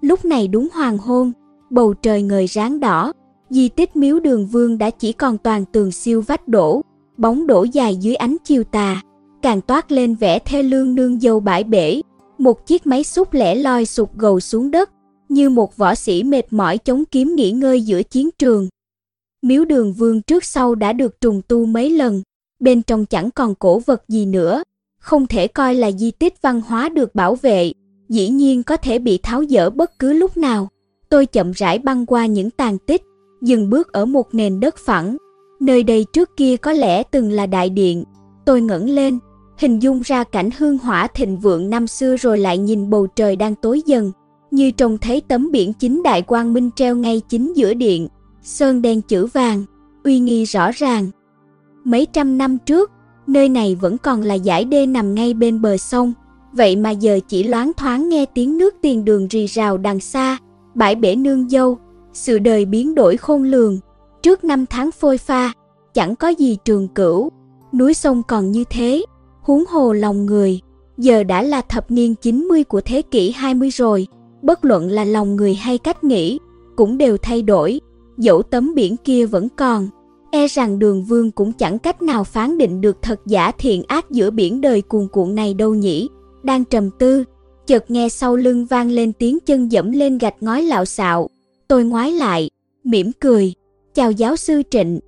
Lúc này đúng hoàng hôn, bầu trời ngời ráng đỏ, di tích miếu đường vương đã chỉ còn toàn tường siêu vách đổ, bóng đổ dài dưới ánh chiều tà, càng toát lên vẻ thê lương nương dâu bãi bể. Một chiếc máy xúc lẻ loi sụt gầu xuống đất, như một võ sĩ mệt mỏi chống kiếm nghỉ ngơi giữa chiến trường. Miếu đường vương trước sau đã được trùng tu mấy lần, bên trong chẳng còn cổ vật gì nữa, không thể coi là di tích văn hóa được bảo vệ, dĩ nhiên có thể bị tháo dỡ bất cứ lúc nào. Tôi chậm rãi băng qua những tàn tích, dừng bước ở một nền đất phẳng. Nơi đây trước kia có lẽ từng là đại điện. Tôi ngẩng lên, hình dung ra cảnh hương hỏa thịnh vượng năm xưa rồi lại nhìn bầu trời đang tối dần, như trông thấy tấm biển chính đại quang minh treo ngay chính giữa điện, sơn đen chữ vàng, uy nghi rõ ràng. Mấy trăm năm trước, nơi này vẫn còn là dải đê nằm ngay bên bờ sông, vậy mà giờ chỉ loáng thoáng nghe tiếng nước tiền đường rì rào đằng xa, bãi bể nương dâu, sự đời biến đổi khôn lường. Trước năm tháng phôi pha, chẳng có gì trường cửu, núi sông còn như thế, huống hồ lòng người. Giờ đã là thập niên 90 của thế kỷ 20 rồi, bất luận là lòng người hay cách nghĩ, cũng đều thay đổi, dẫu tấm biển kia vẫn còn. E rằng đường vương cũng chẳng cách nào phán định được thật giả thiện ác giữa biển đời cuồn cuộn này đâu nhỉ. Đang trầm tư, chợt nghe sau lưng vang lên tiếng chân dẫm lên gạch ngói lạo xạo. Tôi ngoái lại, mỉm cười, chào giáo sư Trịnh.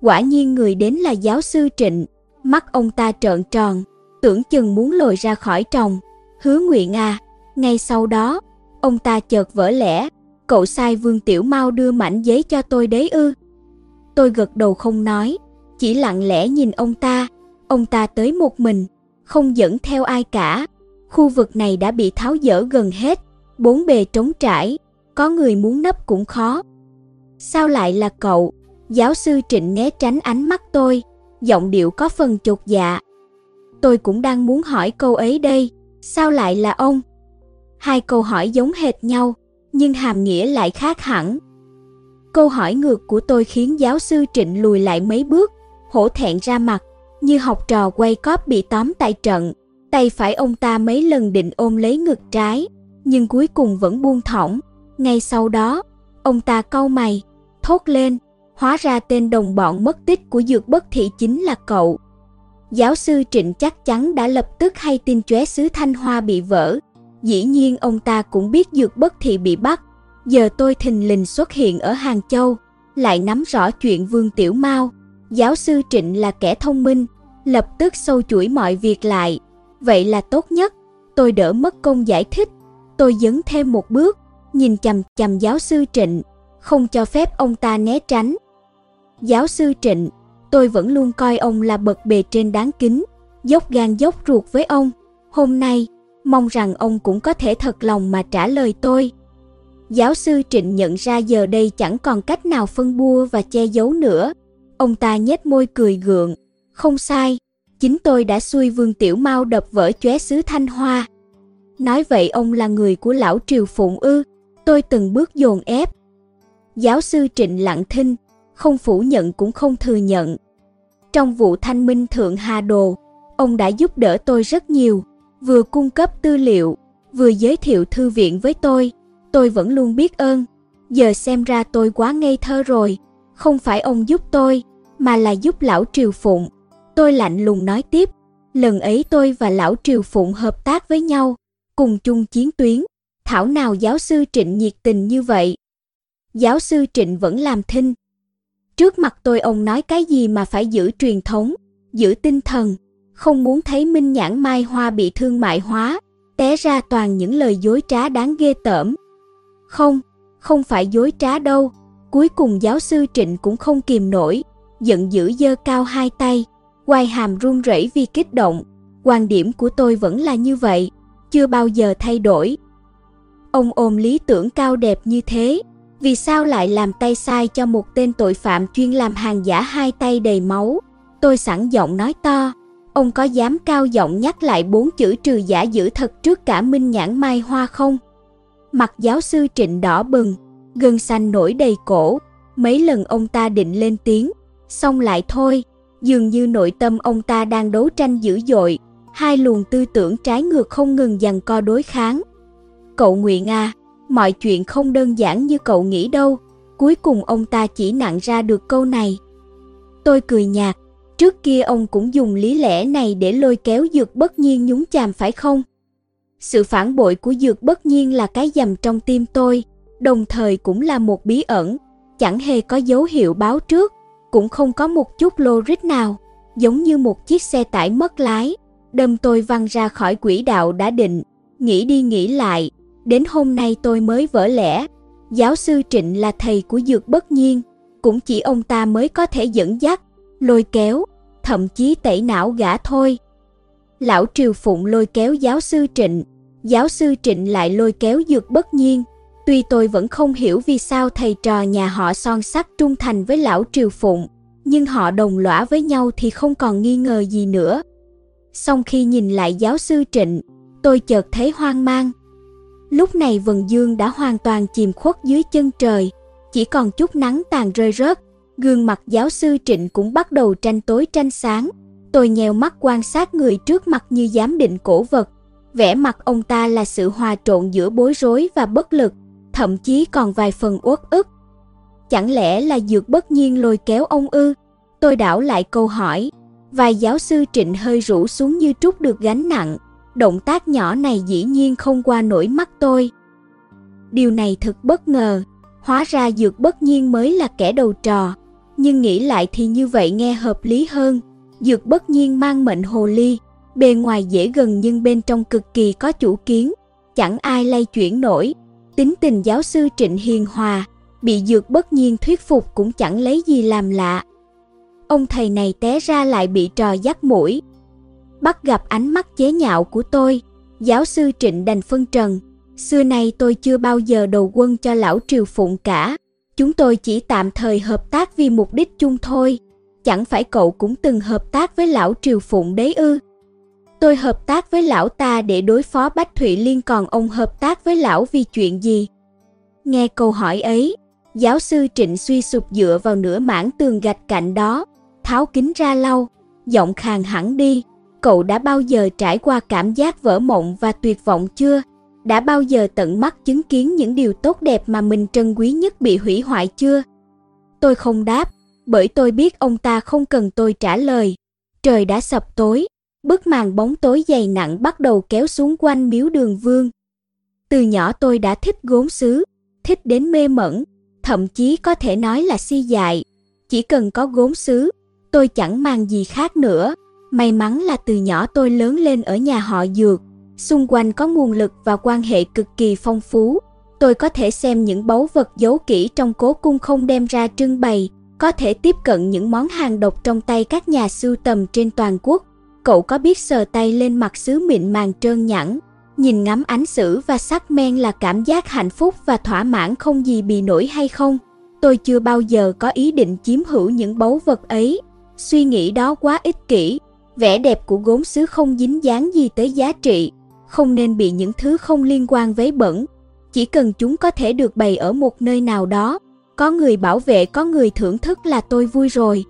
Quả nhiên người đến là giáo sư Trịnh, mắt ông ta trợn tròn, tưởng chừng muốn lồi ra khỏi tròng. Hứa nguyện à, ngay sau đó, ông ta chợt vỡ lẽ, cậu sai Vương Tiểu Mau đưa mảnh giấy cho tôi đấy ư. Tôi gật đầu không nói, chỉ lặng lẽ nhìn ông ta. Ông ta tới một mình, không dẫn theo ai cả. Khu vực này đã bị tháo dỡ gần hết, bốn bề trống trải, có người muốn nấp cũng khó. Sao lại là cậu? Giáo sư Trịnh né tránh ánh mắt tôi, giọng điệu có phần chột dạ. Tôi cũng đang muốn hỏi câu ấy đây, sao lại là ông? Hai câu hỏi giống hệt nhau, nhưng hàm nghĩa lại khác hẳn. Câu hỏi ngược của tôi khiến giáo sư Trịnh lùi lại mấy bước, hổ thẹn ra mặt, như học trò quay cóp bị tóm tại trận. Tay phải ông ta mấy lần định ôm lấy ngực trái, nhưng cuối cùng vẫn buông thõng. Ngay sau đó, ông ta cau mày, thốt lên, hóa ra tên đồng bọn mất tích của dược bất thị chính là cậu. Giáo sư Trịnh chắc chắn đã lập tức hay tin chóe sứ Thanh Hoa bị vỡ. Dĩ nhiên ông ta cũng biết dược bất thị bị bắt. Giờ tôi thình lình xuất hiện ở Hàng Châu, lại nắm rõ chuyện Vương Tiểu Mao. Giáo sư Trịnh là kẻ thông minh, lập tức sâu chuỗi mọi việc lại. Vậy là tốt nhất, tôi đỡ mất công giải thích. Tôi dấn thêm một bước, nhìn chằm chằm giáo sư Trịnh, không cho phép ông ta né tránh. Giáo sư Trịnh, tôi vẫn luôn coi ông là bậc bề trên đáng kính, dốc gan dốc ruột với ông. Hôm nay, mong rằng ông cũng có thể thật lòng mà trả lời tôi. Giáo sư Trịnh nhận ra giờ đây chẳng còn cách nào phân bua và che giấu nữa. Ông ta nhếch môi cười gượng. Không sai, chính tôi đã xui Vương Tiểu Mau đập vỡ chóe sứ Thanh Hoa. Nói vậy ông là người của lão Triều Phụng ư, tôi từng bước dồn ép. Giáo sư Trịnh lặng thinh, không phủ nhận cũng không thừa nhận. Trong vụ thanh minh Thượng Hà Đồ, ông đã giúp đỡ tôi rất nhiều, vừa cung cấp tư liệu, vừa giới thiệu thư viện với tôi. Tôi vẫn luôn biết ơn. Giờ xem ra tôi quá ngây thơ rồi, không phải ông giúp tôi, mà là giúp lão Triều Phụng. Tôi lạnh lùng nói tiếp, lần ấy tôi và lão Triều Phụng hợp tác với nhau, cùng chung chiến tuyến. Thảo nào giáo sư Trịnh nhiệt tình như vậy. Giáo sư Trịnh vẫn làm thinh, Trước mặt tôi ông nói cái gì mà phải giữ truyền thống, giữ tinh thần, không muốn thấy Minh Nhãn Mai Hoa bị thương mại hóa, té ra toàn những lời dối trá đáng ghê tởm. Không, không phải dối trá đâu, cuối cùng giáo sư Trịnh cũng không kìm nổi, giận dữ giơ cao hai tay, quai hàm run rẩy vì kích động, quan điểm của tôi vẫn là như vậy, chưa bao giờ thay đổi. Ông ôm lý tưởng cao đẹp như thế, vì sao lại làm tay sai cho một tên tội phạm chuyên làm hàng giả hai tay đầy máu? Tôi sẵn giọng nói to. Ông có dám cao giọng nhắc lại bốn chữ trừ giả giữ thật trước cả Minh Nhãn Mai Hoa không? Mặt giáo sư Trịnh đỏ bừng, gân xanh nổi đầy cổ. Mấy lần ông ta định lên tiếng, xong lại thôi. Dường như nội tâm ông ta đang đấu tranh dữ dội, hai luồng tư tưởng trái ngược không ngừng giằng co đối kháng. Cậu Nguyện à, mọi chuyện không đơn giản như cậu nghĩ đâu. Cuối cùng ông ta chỉ nặng ra được câu này. Tôi cười nhạt, trước kia ông cũng dùng lý lẽ này để lôi kéo dược bất nhiên nhúng chàm phải không? Sự phản bội của dược bất nhiên là cái dầm trong tim tôi, đồng thời cũng là một bí ẩn, chẳng hề có dấu hiệu báo trước, cũng không có một chút logic nào, giống như một chiếc xe tải mất lái, đâm tôi văng ra khỏi quỹ đạo đã định, nghĩ đi nghĩ lại, Đến hôm nay tôi mới vỡ lẽ, giáo sư Trịnh là thầy của dược bất nhiên, cũng chỉ ông ta mới có thể dẫn dắt, lôi kéo, thậm chí tẩy não gã thôi. Lão Triều Phụng lôi kéo giáo sư Trịnh, giáo sư Trịnh lại lôi kéo dược bất nhiên. Tuy tôi vẫn không hiểu vì sao thầy trò nhà họ son sắt trung thành với lão Triều Phụng, nhưng họ đồng lõa với nhau thì không còn nghi ngờ gì nữa. song khi nhìn lại giáo sư Trịnh, tôi chợt thấy hoang mang, Lúc này vần dương đã hoàn toàn chìm khuất dưới chân trời, chỉ còn chút nắng tàn rơi rớt, gương mặt giáo sư Trịnh cũng bắt đầu tranh tối tranh sáng. Tôi nhèo mắt quan sát người trước mặt như giám định cổ vật. Vẻ mặt ông ta là sự hòa trộn giữa bối rối và bất lực, thậm chí còn vài phần uất ức. Chẳng lẽ là dược bất nhiên lôi kéo ông ư? Tôi đảo lại câu hỏi. Vài giáo sư Trịnh hơi rũ xuống như trút được gánh nặng, động tác nhỏ này dĩ nhiên không qua nổi mắt tôi. Điều này thật bất ngờ, hóa ra dược bất nhiên mới là kẻ đầu trò, nhưng nghĩ lại thì như vậy nghe hợp lý hơn. Dược bất nhiên mang mệnh hồ ly, bề ngoài dễ gần nhưng bên trong cực kỳ có chủ kiến, chẳng ai lay chuyển nổi. Tính tình giáo sư Trịnh hiền hòa, bị dược bất nhiên thuyết phục cũng chẳng lấy gì làm lạ. Ông thầy này té ra lại bị trò dắt mũi. Bắt gặp ánh mắt chế nhạo của tôi, giáo sư Trịnh đành phân trần. Xưa nay tôi chưa bao giờ đầu quân cho lão Triều Phụng cả. Chúng tôi chỉ tạm thời hợp tác vì mục đích chung thôi. Chẳng phải cậu cũng từng hợp tác với lão Triều Phụng đấy ư? Tôi hợp tác với lão ta để đối phó Bách Thụy Liên còn ông hợp tác với lão vì chuyện gì? Nghe câu hỏi ấy, giáo sư Trịnh suy sụp dựa vào nửa mảng tường gạch cạnh đó, tháo kính ra lau, giọng khàn hẳn đi. Cậu đã bao giờ trải qua cảm giác vỡ mộng và tuyệt vọng chưa? Đã bao giờ tận mắt chứng kiến những điều tốt đẹp mà mình trân quý nhất bị hủy hoại chưa? Tôi không đáp, bởi tôi biết ông ta không cần tôi trả lời. Trời đã sập tối, bức màn bóng tối dày nặng bắt đầu kéo xuống quanh miếu đường vương. Từ nhỏ tôi đã thích gốm sứ, thích đến mê mẩn, thậm chí có thể nói là si dại. Chỉ cần có gốm sứ, tôi chẳng mang gì khác nữa. May mắn là từ nhỏ tôi lớn lên ở nhà họ Dược, xung quanh có nguồn lực và quan hệ cực kỳ phong phú. Tôi có thể xem những báu vật giấu kỹ trong cố cung không đem ra trưng bày, có thể tiếp cận những món hàng độc trong tay các nhà sưu tầm trên toàn quốc. Cậu có biết sờ tay lên mặt sứ mịn màng trơn nhẵn, nhìn ngắm ánh sử và sắc men là cảm giác hạnh phúc và thỏa mãn không gì bị nổi hay không? Tôi chưa bao giờ có ý định chiếm hữu những báu vật ấy. Suy nghĩ đó quá ích kỷ. Vẻ đẹp của gốm sứ không dính dáng gì tới giá trị, không nên bị những thứ không liên quan vấy bẩn. Chỉ cần chúng có thể được bày ở một nơi nào đó, có người bảo vệ có người thưởng thức là tôi vui rồi.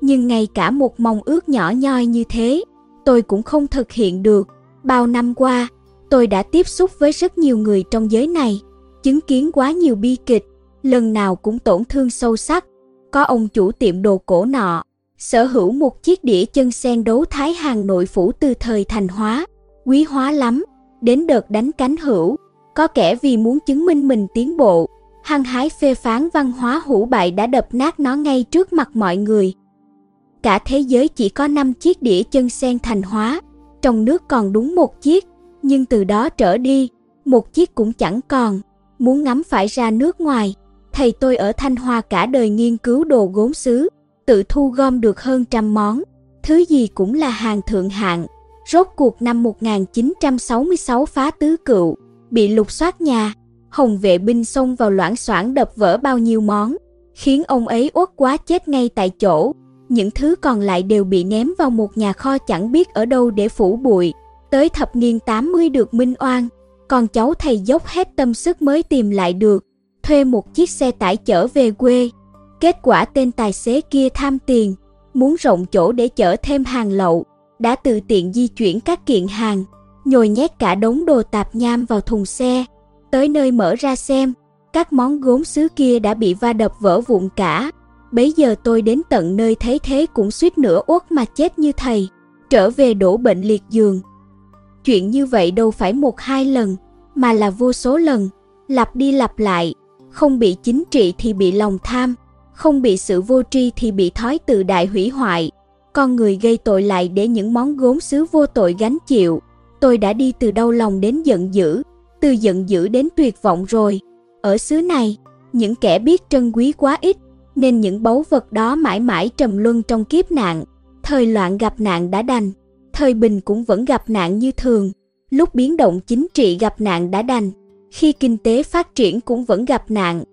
Nhưng ngay cả một mong ước nhỏ nhoi như thế, tôi cũng không thực hiện được. Bao năm qua, tôi đã tiếp xúc với rất nhiều người trong giới này, chứng kiến quá nhiều bi kịch, lần nào cũng tổn thương sâu sắc. Có ông chủ tiệm đồ cổ nọ, sở hữu một chiếc đĩa chân sen đấu thái hàng nội phủ từ thời thành hóa, quý hóa lắm, đến đợt đánh cánh hữu, có kẻ vì muốn chứng minh mình tiến bộ, hăng hái phê phán văn hóa hữu bại đã đập nát nó ngay trước mặt mọi người. Cả thế giới chỉ có 5 chiếc đĩa chân sen thành hóa, trong nước còn đúng một chiếc, nhưng từ đó trở đi, một chiếc cũng chẳng còn, muốn ngắm phải ra nước ngoài. Thầy tôi ở Thanh Hoa cả đời nghiên cứu đồ gốm xứ tự thu gom được hơn trăm món, thứ gì cũng là hàng thượng hạng. Rốt cuộc năm 1966 phá tứ cựu, bị lục soát nhà, hồng vệ binh xông vào loãng soảng đập vỡ bao nhiêu món, khiến ông ấy uất quá chết ngay tại chỗ. Những thứ còn lại đều bị ném vào một nhà kho chẳng biết ở đâu để phủ bụi. Tới thập niên 80 được minh oan, còn cháu thầy dốc hết tâm sức mới tìm lại được, thuê một chiếc xe tải chở về quê. Kết quả tên tài xế kia tham tiền, muốn rộng chỗ để chở thêm hàng lậu, đã tự tiện di chuyển các kiện hàng, nhồi nhét cả đống đồ tạp nham vào thùng xe. Tới nơi mở ra xem, các món gốm sứ kia đã bị va đập vỡ vụn cả. Bấy giờ tôi đến tận nơi thấy thế cũng suýt nữa uất mà chết như thầy, trở về đổ bệnh liệt giường. Chuyện như vậy đâu phải một hai lần, mà là vô số lần, lặp đi lặp lại, không bị chính trị thì bị lòng tham, không bị sự vô tri thì bị thói tự đại hủy hoại. Con người gây tội lại để những món gốm sứ vô tội gánh chịu. Tôi đã đi từ đau lòng đến giận dữ, từ giận dữ đến tuyệt vọng rồi. Ở xứ này, những kẻ biết trân quý quá ít, nên những báu vật đó mãi mãi trầm luân trong kiếp nạn. Thời loạn gặp nạn đã đành, thời bình cũng vẫn gặp nạn như thường. Lúc biến động chính trị gặp nạn đã đành, khi kinh tế phát triển cũng vẫn gặp nạn.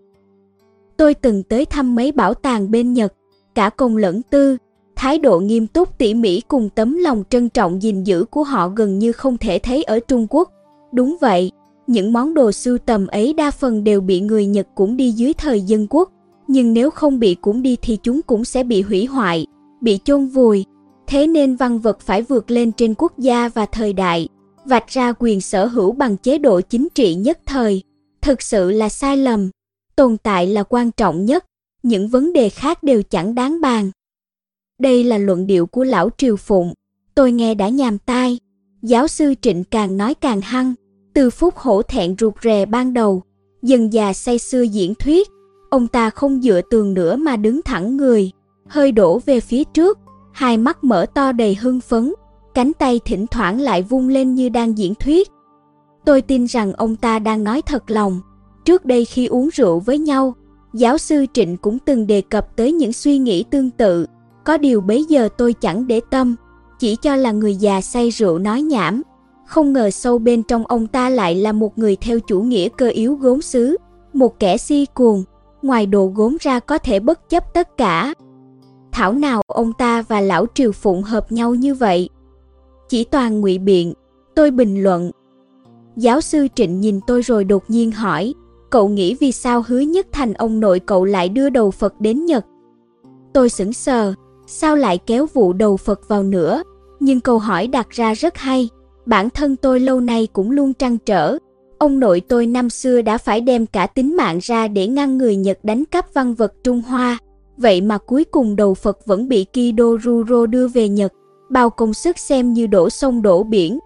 Tôi từng tới thăm mấy bảo tàng bên Nhật, cả công lẫn tư, thái độ nghiêm túc tỉ mỉ cùng tấm lòng trân trọng gìn giữ của họ gần như không thể thấy ở Trung Quốc. Đúng vậy, những món đồ sưu tầm ấy đa phần đều bị người Nhật cũng đi dưới thời dân quốc, nhưng nếu không bị cũng đi thì chúng cũng sẽ bị hủy hoại, bị chôn vùi. Thế nên văn vật phải vượt lên trên quốc gia và thời đại, vạch ra quyền sở hữu bằng chế độ chính trị nhất thời. Thực sự là sai lầm, tồn tại là quan trọng nhất, những vấn đề khác đều chẳng đáng bàn. Đây là luận điệu của lão Triều Phụng, tôi nghe đã nhàm tai. Giáo sư Trịnh càng nói càng hăng, từ phút hổ thẹn ruột rè ban đầu, dần già say xưa diễn thuyết, ông ta không dựa tường nữa mà đứng thẳng người, hơi đổ về phía trước, hai mắt mở to đầy hưng phấn, cánh tay thỉnh thoảng lại vung lên như đang diễn thuyết. Tôi tin rằng ông ta đang nói thật lòng. Trước đây khi uống rượu với nhau, Giáo sư Trịnh cũng từng đề cập tới những suy nghĩ tương tự, có điều bấy giờ tôi chẳng để tâm, chỉ cho là người già say rượu nói nhảm. Không ngờ sâu bên trong ông ta lại là một người theo chủ nghĩa cơ yếu gốm xứ, một kẻ si cuồng, ngoài đồ gốm ra có thể bất chấp tất cả. Thảo nào ông ta và lão Triều Phụng hợp nhau như vậy? Chỉ toàn ngụy biện, tôi bình luận. Giáo sư Trịnh nhìn tôi rồi đột nhiên hỏi, cậu nghĩ vì sao hứa nhất thành ông nội cậu lại đưa đầu Phật đến Nhật? Tôi sững sờ, sao lại kéo vụ đầu Phật vào nữa? Nhưng câu hỏi đặt ra rất hay, bản thân tôi lâu nay cũng luôn trăn trở. Ông nội tôi năm xưa đã phải đem cả tính mạng ra để ngăn người Nhật đánh cắp văn vật Trung Hoa, vậy mà cuối cùng đầu Phật vẫn bị Kido Ruro đưa về Nhật, bao công sức xem như đổ sông đổ biển.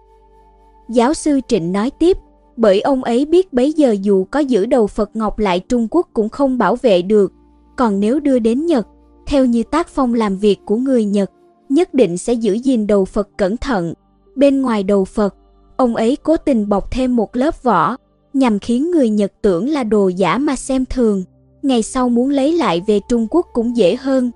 Giáo sư Trịnh nói tiếp, bởi ông ấy biết bấy giờ dù có giữ đầu Phật Ngọc lại Trung Quốc cũng không bảo vệ được, còn nếu đưa đến Nhật, theo như tác phong làm việc của người Nhật, nhất định sẽ giữ gìn đầu Phật cẩn thận. Bên ngoài đầu Phật, ông ấy cố tình bọc thêm một lớp vỏ, nhằm khiến người Nhật tưởng là đồ giả mà xem thường. Ngày sau muốn lấy lại về Trung Quốc cũng dễ hơn.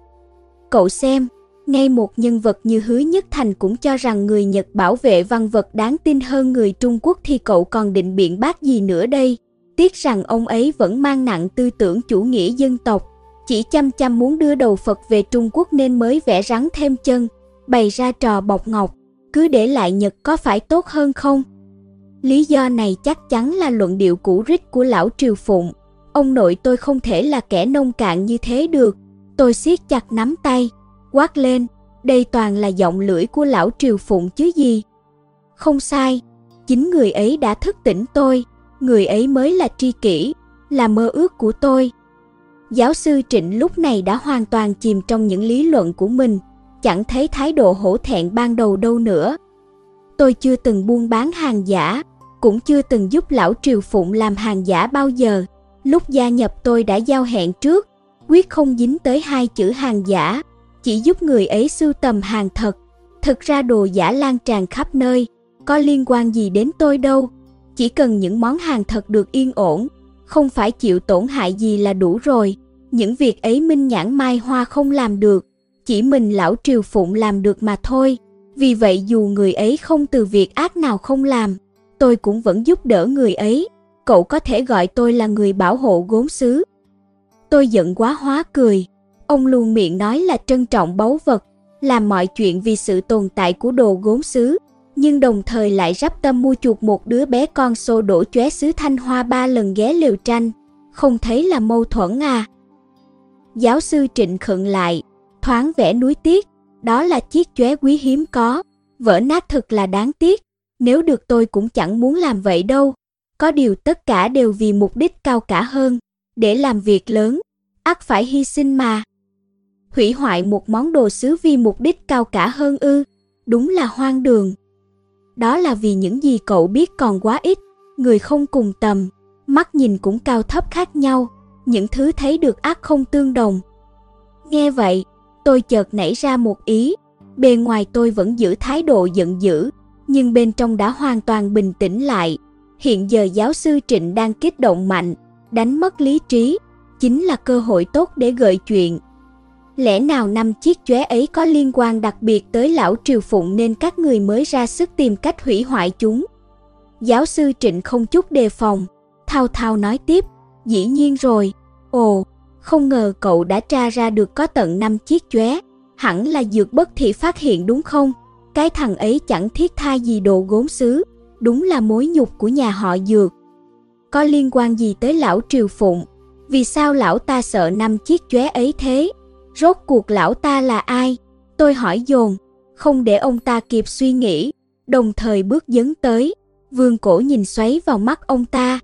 Cậu xem, ngay một nhân vật như Hứa Nhất Thành cũng cho rằng người Nhật bảo vệ văn vật đáng tin hơn người Trung Quốc thì cậu còn định biện bác gì nữa đây? Tiếc rằng ông ấy vẫn mang nặng tư tưởng chủ nghĩa dân tộc, chỉ chăm chăm muốn đưa đầu Phật về Trung Quốc nên mới vẽ rắn thêm chân, bày ra trò bọc ngọc, cứ để lại Nhật có phải tốt hơn không? Lý do này chắc chắn là luận điệu cũ rích của lão Triều Phụng. Ông nội tôi không thể là kẻ nông cạn như thế được. Tôi siết chặt nắm tay, quát lên, đây toàn là giọng lưỡi của lão Triều Phụng chứ gì. Không sai, chính người ấy đã thức tỉnh tôi, người ấy mới là tri kỷ, là mơ ước của tôi. Giáo sư Trịnh lúc này đã hoàn toàn chìm trong những lý luận của mình, chẳng thấy thái độ hổ thẹn ban đầu đâu nữa. Tôi chưa từng buôn bán hàng giả, cũng chưa từng giúp lão Triều Phụng làm hàng giả bao giờ. Lúc gia nhập tôi đã giao hẹn trước, quyết không dính tới hai chữ hàng giả, chỉ giúp người ấy sưu tầm hàng thật. Thực ra đồ giả lan tràn khắp nơi, có liên quan gì đến tôi đâu. Chỉ cần những món hàng thật được yên ổn, không phải chịu tổn hại gì là đủ rồi. Những việc ấy Minh Nhãn Mai Hoa không làm được, chỉ mình lão Triều Phụng làm được mà thôi. Vì vậy dù người ấy không từ việc ác nào không làm, tôi cũng vẫn giúp đỡ người ấy. Cậu có thể gọi tôi là người bảo hộ gốm xứ. Tôi giận quá hóa cười. Ông luôn miệng nói là trân trọng báu vật, làm mọi chuyện vì sự tồn tại của đồ gốm xứ, nhưng đồng thời lại rắp tâm mua chuộc một đứa bé con xô đổ chóe xứ Thanh Hoa ba lần ghé liều tranh. Không thấy là mâu thuẫn à? Giáo sư Trịnh khựng lại, thoáng vẽ núi tiếc, đó là chiếc chóe quý hiếm có, vỡ nát thật là đáng tiếc, nếu được tôi cũng chẳng muốn làm vậy đâu. Có điều tất cả đều vì mục đích cao cả hơn, để làm việc lớn, ắt phải hy sinh mà. Hủy hoại một món đồ sứ vì mục đích cao cả hơn ư, đúng là hoang đường. Đó là vì những gì cậu biết còn quá ít, người không cùng tầm, mắt nhìn cũng cao thấp khác nhau, những thứ thấy được ác không tương đồng. Nghe vậy, tôi chợt nảy ra một ý, bề ngoài tôi vẫn giữ thái độ giận dữ, nhưng bên trong đã hoàn toàn bình tĩnh lại. Hiện giờ giáo sư Trịnh đang kích động mạnh, đánh mất lý trí, chính là cơ hội tốt để gợi chuyện. Lẽ nào năm chiếc chóe ấy có liên quan đặc biệt tới lão Triều Phụng nên các người mới ra sức tìm cách hủy hoại chúng? Giáo sư Trịnh không chút đề phòng, thao thao nói tiếp, dĩ nhiên rồi, ồ, không ngờ cậu đã tra ra được có tận 5 chiếc chóe, hẳn là dược bất thị phát hiện đúng không? Cái thằng ấy chẳng thiết tha gì đồ gốm xứ, đúng là mối nhục của nhà họ dược. Có liên quan gì tới lão Triều Phụng? Vì sao lão ta sợ năm chiếc chóe ấy thế? Rốt cuộc lão ta là ai? Tôi hỏi dồn, không để ông ta kịp suy nghĩ, đồng thời bước dấn tới, vương cổ nhìn xoáy vào mắt ông ta.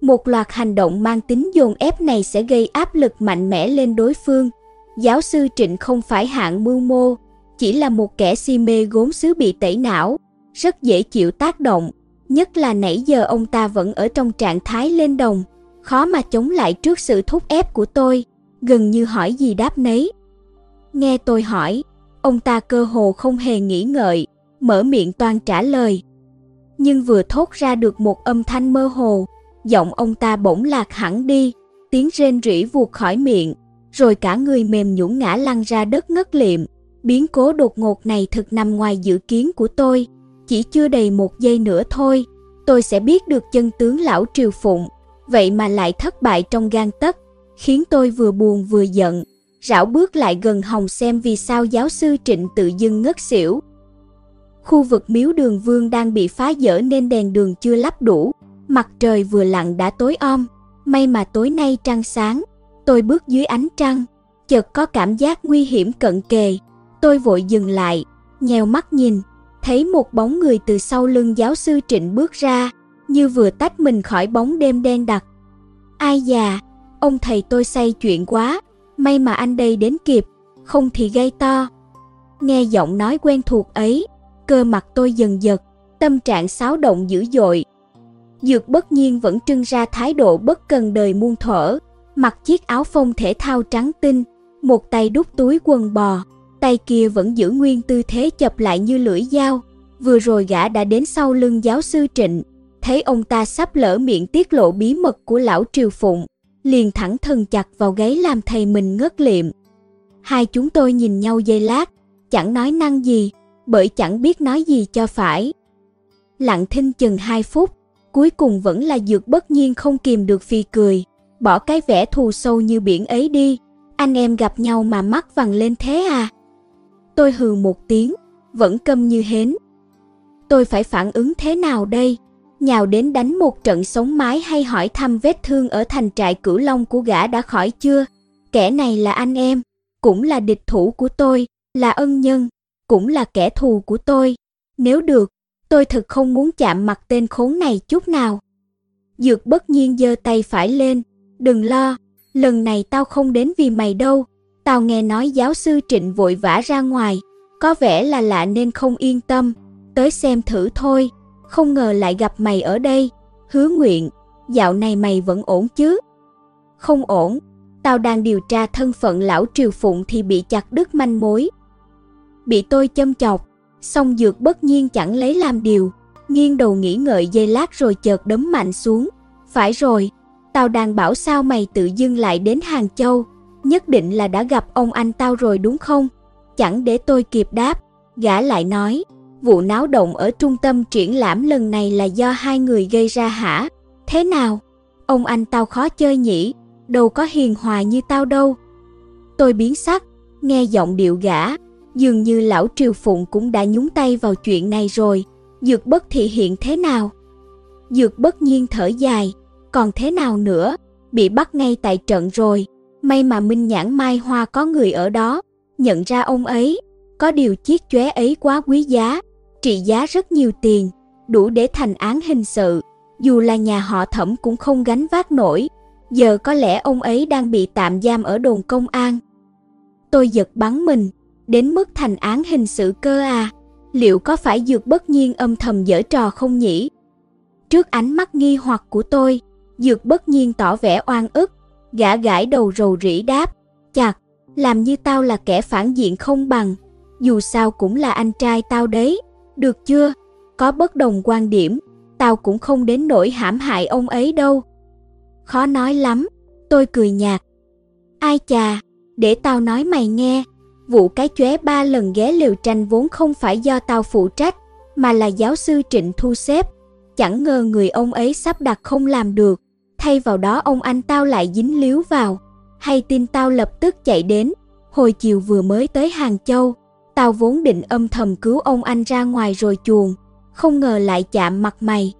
Một loạt hành động mang tính dồn ép này sẽ gây áp lực mạnh mẽ lên đối phương. Giáo sư Trịnh không phải hạng mưu mô, chỉ là một kẻ si mê gốm xứ bị tẩy não, rất dễ chịu tác động, nhất là nãy giờ ông ta vẫn ở trong trạng thái lên đồng, khó mà chống lại trước sự thúc ép của tôi, gần như hỏi gì đáp nấy. Nghe tôi hỏi, ông ta cơ hồ không hề nghĩ ngợi, mở miệng toan trả lời. Nhưng vừa thốt ra được một âm thanh mơ hồ, giọng ông ta bỗng lạc hẳn đi, tiếng rên rỉ vuột khỏi miệng, rồi cả người mềm nhũn ngã lăn ra đất ngất liệm. Biến cố đột ngột này thực nằm ngoài dự kiến của tôi, chỉ chưa đầy một giây nữa thôi, tôi sẽ biết được chân tướng lão Triều Phụng, vậy mà lại thất bại trong gan tấc, khiến tôi vừa buồn vừa giận, rảo bước lại gần Hồng xem vì sao giáo sư Trịnh tự dưng ngất xỉu. Khu vực miếu đường vương đang bị phá dỡ nên đèn đường chưa lắp đủ, mặt trời vừa lặn đã tối om, may mà tối nay trăng sáng, tôi bước dưới ánh trăng, chợt có cảm giác nguy hiểm cận kề, tôi vội dừng lại, nheo mắt nhìn, thấy một bóng người từ sau lưng giáo sư Trịnh bước ra, như vừa tách mình khỏi bóng đêm đen đặc. Ai già, ông thầy tôi say chuyện quá, may mà anh đây đến kịp, không thì gây to. Nghe giọng nói quen thuộc ấy, cơ mặt tôi dần giật, tâm trạng xáo động dữ dội. Dược bất nhiên vẫn trưng ra thái độ bất cần đời muôn thuở, mặc chiếc áo phông thể thao trắng tinh, một tay đút túi quần bò, tay kia vẫn giữ nguyên tư thế chập lại như lưỡi dao. Vừa rồi gã đã đến sau lưng giáo sư Trịnh, thấy ông ta sắp lỡ miệng tiết lộ bí mật của lão Triều Phụng, liền thẳng thân chặt vào gáy làm thầy mình ngất liệm. Hai chúng tôi nhìn nhau giây lát, chẳng nói năng gì, bởi chẳng biết nói gì cho phải. Lặng thinh chừng hai phút, cuối cùng vẫn là dược bất nhiên không kìm được phi cười, bỏ cái vẻ thù sâu như biển ấy đi, anh em gặp nhau mà mắt vằn lên thế à? Tôi hừ một tiếng, vẫn câm như hến. Tôi phải phản ứng thế nào đây? Nhào đến đánh một trận sống mái hay hỏi thăm vết thương ở thành trại cửu long của gã đã khỏi chưa? Kẻ này là anh em, cũng là địch thủ của tôi, là ân nhân, cũng là kẻ thù của tôi. Nếu được, tôi thực không muốn chạm mặt tên khốn này chút nào. Dược bất nhiên giơ tay phải lên, đừng lo, lần này tao không đến vì mày đâu, Tao nghe nói giáo sư Trịnh vội vã ra ngoài, có vẻ là lạ nên không yên tâm, tới xem thử thôi, không ngờ lại gặp mày ở đây, hứa nguyện, dạo này mày vẫn ổn chứ? Không ổn, tao đang điều tra thân phận lão Triều Phụng thì bị chặt đứt manh mối. Bị tôi châm chọc, song dược bất nhiên chẳng lấy làm điều, nghiêng đầu nghĩ ngợi dây lát rồi chợt đấm mạnh xuống. Phải rồi, tao đang bảo sao mày tự dưng lại đến Hàng Châu, nhất định là đã gặp ông anh tao rồi đúng không? Chẳng để tôi kịp đáp, gã lại nói, vụ náo động ở trung tâm triển lãm lần này là do hai người gây ra hả? Thế nào? Ông anh tao khó chơi nhỉ, đâu có hiền hòa như tao đâu. Tôi biến sắc, nghe giọng điệu gã, dường như lão Triều Phụng cũng đã nhúng tay vào chuyện này rồi, dược bất thị hiện thế nào? Dược bất nhiên thở dài, còn thế nào nữa, bị bắt ngay tại trận rồi, May mà Minh Nhãn Mai Hoa có người ở đó, nhận ra ông ấy. Có điều chiếc chóe ấy quá quý giá, trị giá rất nhiều tiền, đủ để thành án hình sự. Dù là nhà họ thẩm cũng không gánh vác nổi. Giờ có lẽ ông ấy đang bị tạm giam ở đồn công an. Tôi giật bắn mình, đến mức thành án hình sự cơ à. Liệu có phải dược bất nhiên âm thầm dở trò không nhỉ? Trước ánh mắt nghi hoặc của tôi, dược bất nhiên tỏ vẻ oan ức, Gã gãi đầu rầu rĩ đáp, chặt, làm như tao là kẻ phản diện không bằng, dù sao cũng là anh trai tao đấy, được chưa? Có bất đồng quan điểm, tao cũng không đến nỗi hãm hại ông ấy đâu. Khó nói lắm, tôi cười nhạt. Ai chà, để tao nói mày nghe, vụ cái chóe ba lần ghé liều tranh vốn không phải do tao phụ trách, mà là giáo sư Trịnh thu xếp. Chẳng ngờ người ông ấy sắp đặt không làm được, thay vào đó ông anh tao lại dính líu vào. Hay tin tao lập tức chạy đến, hồi chiều vừa mới tới Hàng Châu, tao vốn định âm thầm cứu ông anh ra ngoài rồi chuồn, không ngờ lại chạm mặt mày.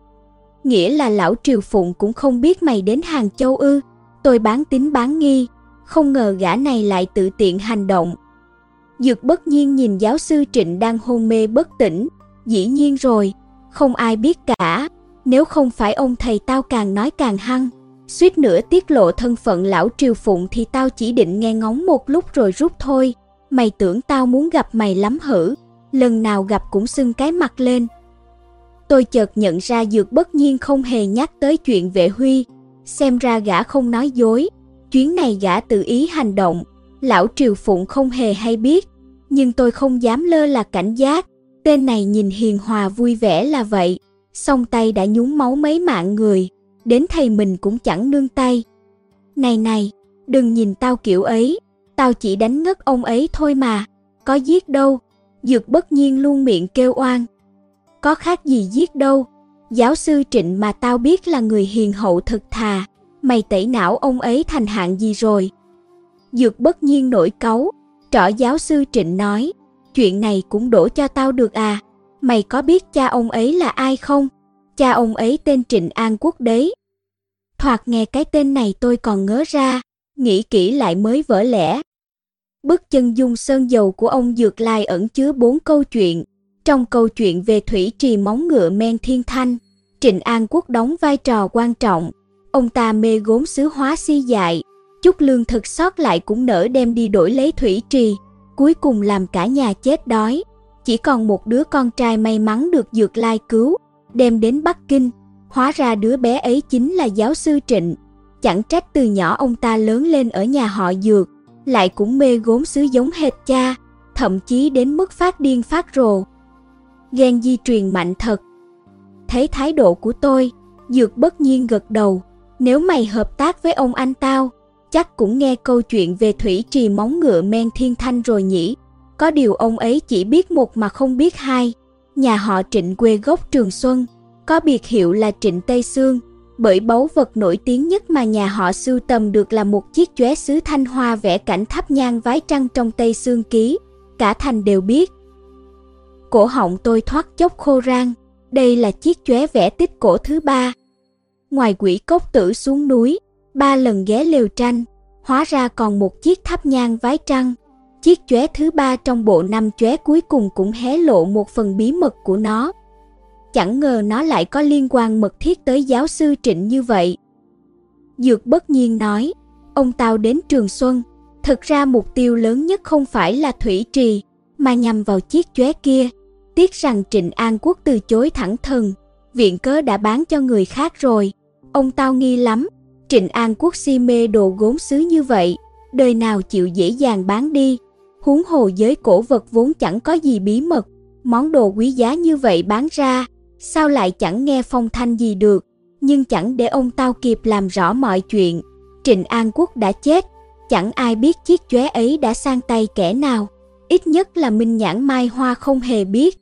Nghĩa là lão Triều Phụng cũng không biết mày đến Hàng Châu ư, tôi bán tính bán nghi, không ngờ gã này lại tự tiện hành động. Dược bất nhiên nhìn giáo sư Trịnh đang hôn mê bất tỉnh, dĩ nhiên rồi, không ai biết cả, nếu không phải ông thầy tao càng nói càng hăng, suýt nữa tiết lộ thân phận lão triều phụng thì tao chỉ định nghe ngóng một lúc rồi rút thôi. Mày tưởng tao muốn gặp mày lắm hử, lần nào gặp cũng xưng cái mặt lên. Tôi chợt nhận ra Dược bất nhiên không hề nhắc tới chuyện vệ huy, xem ra gã không nói dối, chuyến này gã tự ý hành động, lão triều phụng không hề hay biết, nhưng tôi không dám lơ là cảnh giác, tên này nhìn hiền hòa vui vẻ là vậy, song tay đã nhúng máu mấy mạng người, đến thầy mình cũng chẳng nương tay. Này này, đừng nhìn tao kiểu ấy, tao chỉ đánh ngất ông ấy thôi mà, có giết đâu. Dược bất nhiên luôn miệng kêu oan. Có khác gì giết đâu, giáo sư Trịnh mà tao biết là người hiền hậu thực thà, mày tẩy não ông ấy thành hạng gì rồi. Dược bất nhiên nổi cáu, trỏ giáo sư Trịnh nói, chuyện này cũng đổ cho tao được à, mày có biết cha ông ấy là ai không? Cha ông ấy tên Trịnh An Quốc đấy. Thoạt nghe cái tên này tôi còn ngớ ra, nghĩ kỹ lại mới vỡ lẽ. Bức chân dung sơn dầu của ông Dược Lai ẩn chứa bốn câu chuyện. Trong câu chuyện về thủy trì móng ngựa men thiên thanh, Trịnh An Quốc đóng vai trò quan trọng. Ông ta mê gốm sứ hóa si dại, chút lương thực sót lại cũng nỡ đem đi đổi lấy thủy trì, cuối cùng làm cả nhà chết đói. Chỉ còn một đứa con trai may mắn được Dược Lai cứu, đem đến Bắc Kinh. Hóa ra đứa bé ấy chính là giáo sư Trịnh. Chẳng trách từ nhỏ ông ta lớn lên ở nhà họ Dược, lại cũng mê gốm sứ giống hệt cha, thậm chí đến mức phát điên phát rồ. Ghen di truyền mạnh thật. Thấy thái độ của tôi, Dược bất nhiên gật đầu. Nếu mày hợp tác với ông anh tao, chắc cũng nghe câu chuyện về thủy trì móng ngựa men thiên thanh rồi nhỉ. Có điều ông ấy chỉ biết một mà không biết hai. Nhà họ trịnh quê gốc Trường Xuân, có biệt hiệu là Trịnh Tây Sương, bởi báu vật nổi tiếng nhất mà nhà họ sưu tầm được là một chiếc chóe sứ thanh hoa vẽ cảnh tháp nhang vái trăng trong Tây xương Ký. Cả thành đều biết. Cổ họng tôi thoát chốc khô rang, đây là chiếc chóe vẽ tích cổ thứ ba. Ngoài quỷ cốc tử xuống núi, ba lần ghé lều tranh, hóa ra còn một chiếc tháp nhang vái trăng. Chiếc chóe thứ ba trong bộ năm chóe cuối cùng cũng hé lộ một phần bí mật của nó. Chẳng ngờ nó lại có liên quan mật thiết tới giáo sư Trịnh như vậy. Dược bất nhiên nói, ông tao đến Trường Xuân, thực ra mục tiêu lớn nhất không phải là Thủy Trì, mà nhằm vào chiếc chóe kia. Tiếc rằng Trịnh An Quốc từ chối thẳng thừng, viện cớ đã bán cho người khác rồi. Ông tao nghi lắm, Trịnh An Quốc si mê đồ gốm sứ như vậy, đời nào chịu dễ dàng bán đi. Huống hồ giới cổ vật vốn chẳng có gì bí mật, món đồ quý giá như vậy bán ra, sao lại chẳng nghe phong thanh gì được, nhưng chẳng để ông tao kịp làm rõ mọi chuyện. Trịnh An Quốc đã chết, chẳng ai biết chiếc chóe ấy đã sang tay kẻ nào, ít nhất là Minh Nhãn Mai Hoa không hề biết.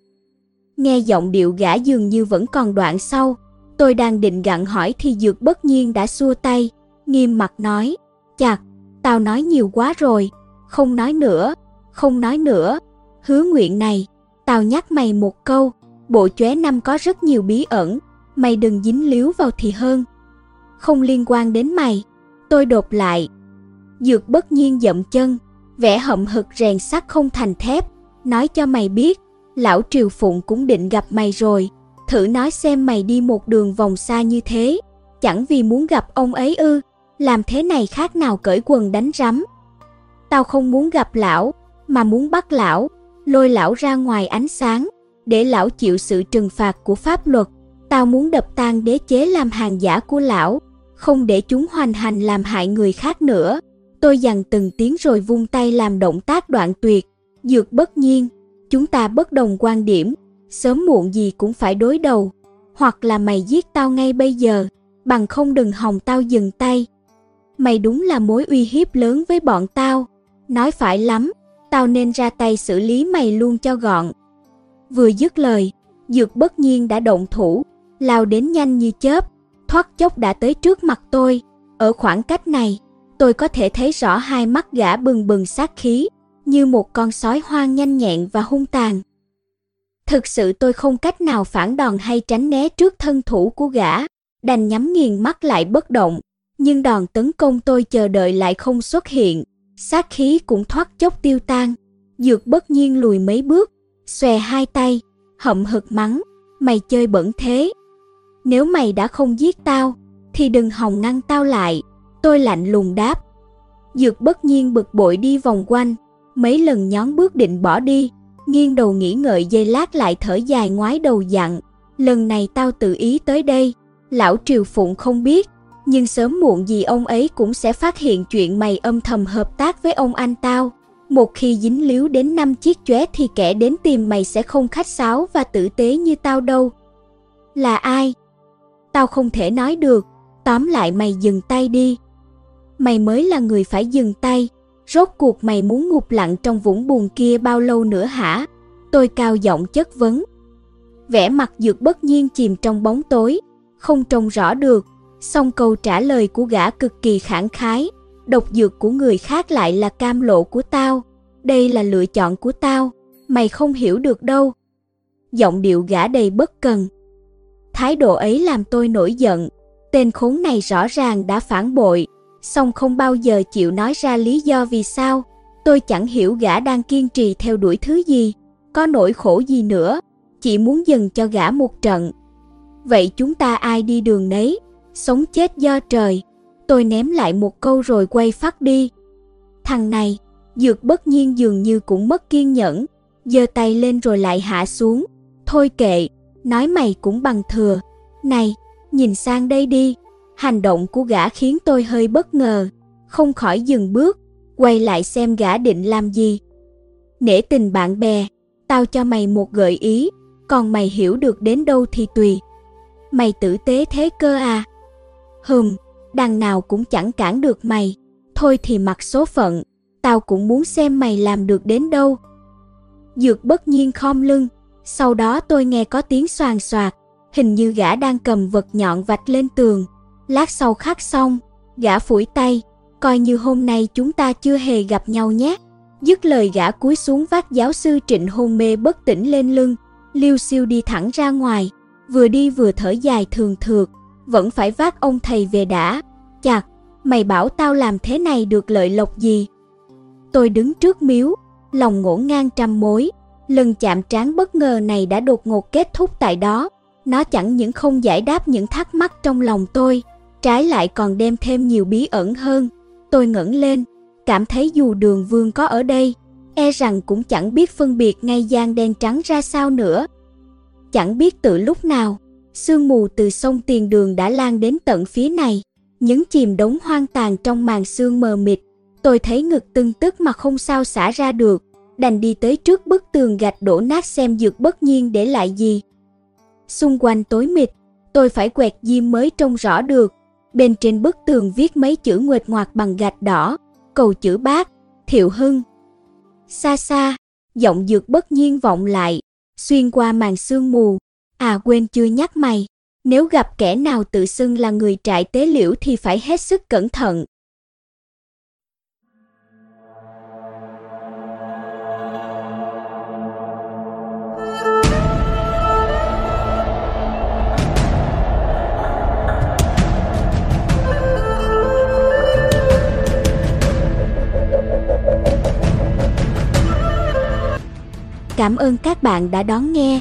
Nghe giọng điệu gã dường như vẫn còn đoạn sau, tôi đang định gặn hỏi thì Dược bất nhiên đã xua tay, nghiêm mặt nói, chặt, tao nói nhiều quá rồi, không nói nữa, không nói nữa, hứa nguyện này, tao nhắc mày một câu, bộ chóe năm có rất nhiều bí ẩn, mày đừng dính líu vào thì hơn. Không liên quan đến mày, tôi đột lại. Dược bất nhiên dậm chân, vẽ hậm hực rèn sắt không thành thép, nói cho mày biết, lão Triều Phụng cũng định gặp mày rồi, thử nói xem mày đi một đường vòng xa như thế, chẳng vì muốn gặp ông ấy ư, làm thế này khác nào cởi quần đánh rắm. Tao không muốn gặp lão, mà muốn bắt lão, lôi lão ra ngoài ánh sáng, để lão chịu sự trừng phạt của pháp luật. Tao muốn đập tan đế chế làm hàng giả của lão, không để chúng hoành hành làm hại người khác nữa. Tôi dằn từng tiếng rồi vung tay làm động tác đoạn tuyệt, dược bất nhiên, chúng ta bất đồng quan điểm, sớm muộn gì cũng phải đối đầu, hoặc là mày giết tao ngay bây giờ, bằng không đừng hòng tao dừng tay. Mày đúng là mối uy hiếp lớn với bọn tao, nói phải lắm, tao nên ra tay xử lý mày luôn cho gọn. Vừa dứt lời, Dược bất nhiên đã động thủ, lao đến nhanh như chớp, thoát chốc đã tới trước mặt tôi. Ở khoảng cách này, tôi có thể thấy rõ hai mắt gã bừng bừng sát khí, như một con sói hoang nhanh nhẹn và hung tàn. Thực sự tôi không cách nào phản đòn hay tránh né trước thân thủ của gã, đành nhắm nghiền mắt lại bất động, nhưng đòn tấn công tôi chờ đợi lại không xuất hiện, sát khí cũng thoát chốc tiêu tan. Dược bất nhiên lùi mấy bước, xòe hai tay, hậm hực mắng, mày chơi bẩn thế. Nếu mày đã không giết tao, thì đừng hòng ngăn tao lại, tôi lạnh lùng đáp. Dược bất nhiên bực bội đi vòng quanh, mấy lần nhón bước định bỏ đi, nghiêng đầu nghĩ ngợi dây lát lại thở dài ngoái đầu dặn, lần này tao tự ý tới đây, lão Triều Phụng không biết, nhưng sớm muộn gì ông ấy cũng sẽ phát hiện chuyện mày âm thầm hợp tác với ông anh tao. Một khi dính líu đến năm chiếc chóe thì kẻ đến tìm mày sẽ không khách sáo và tử tế như tao đâu. Là ai? Tao không thể nói được, tóm lại mày dừng tay đi. Mày mới là người phải dừng tay. Rốt cuộc mày muốn ngục lặng trong vũng buồn kia bao lâu nữa hả? Tôi cao giọng chất vấn. Vẻ mặt dược bất nhiên chìm trong bóng tối, không trông rõ được. Song câu trả lời của gã cực kỳ khẳng khái. Độc dược của người khác lại là cam lộ của tao. Đây là lựa chọn của tao. Mày không hiểu được đâu. Giọng điệu gã đầy bất cần. Thái độ ấy làm tôi nổi giận. Tên khốn này rõ ràng đã phản bội, song không bao giờ chịu nói ra lý do vì sao. Tôi chẳng hiểu gã đang kiên trì theo đuổi thứ gì, có nỗi khổ gì nữa, chỉ muốn dừng cho gã một trận. Vậy chúng ta ai đi đường nấy, sống chết do trời. Tôi ném lại một câu rồi quay phát đi. Thằng này, dược bất nhiên dường như cũng mất kiên nhẫn, giơ tay lên rồi lại hạ xuống. Thôi kệ, nói mày cũng bằng thừa. Này, nhìn sang đây đi. Hành động của gã khiến tôi hơi bất ngờ, không khỏi dừng bước, quay lại xem gã định làm gì. Nể tình bạn bè, tao cho mày một gợi ý, còn mày hiểu được đến đâu thì tùy. Mày tử tế thế cơ à? Hừm, đằng nào cũng chẳng cản được mày. Thôi thì mặc số phận, tao cũng muốn xem mày làm được đến đâu. Dược bất nhiên khom lưng, sau đó tôi nghe có tiếng xoàn xoạc, hình như gã đang cầm vật nhọn vạch lên tường. Lát sau khắc xong, gã phủi tay, coi như hôm nay chúng ta chưa hề gặp nhau nhé. Dứt lời gã cúi xuống vác giáo sư Trịnh hôn mê bất tỉnh lên lưng, liêu siêu đi thẳng ra ngoài, vừa đi vừa thở dài thường thượt, vẫn phải vác ông thầy về đã. Chặt, mày bảo tao làm thế này được lợi lộc gì? Tôi đứng trước miếu, lòng ngổn ngang trăm mối, lần chạm trán bất ngờ này đã đột ngột kết thúc tại đó. Nó chẳng những không giải đáp những thắc mắc trong lòng tôi, trái lại còn đem thêm nhiều bí ẩn hơn. Tôi ngẩng lên, cảm thấy dù đường vương có ở đây, e rằng cũng chẳng biết phân biệt ngay gian đen trắng ra sao nữa. Chẳng biết từ lúc nào, sương mù từ sông tiền đường đã lan đến tận phía này, những chìm đống hoang tàn trong màn sương mờ mịt. Tôi thấy ngực tưng tức mà không sao xả ra được, đành đi tới trước bức tường gạch đổ nát xem dược bất nhiên để lại gì. Xung quanh tối mịt, tôi phải quẹt diêm mới trông rõ được. Bên trên bức tường viết mấy chữ nguệt ngoạc bằng gạch đỏ, cầu chữ bác, thiệu hưng. Xa xa, giọng dược bất nhiên vọng lại, xuyên qua màn sương mù. À quên chưa nhắc mày, nếu gặp kẻ nào tự xưng là người trại tế liễu thì phải hết sức cẩn thận. Cảm ơn các bạn đã đón nghe.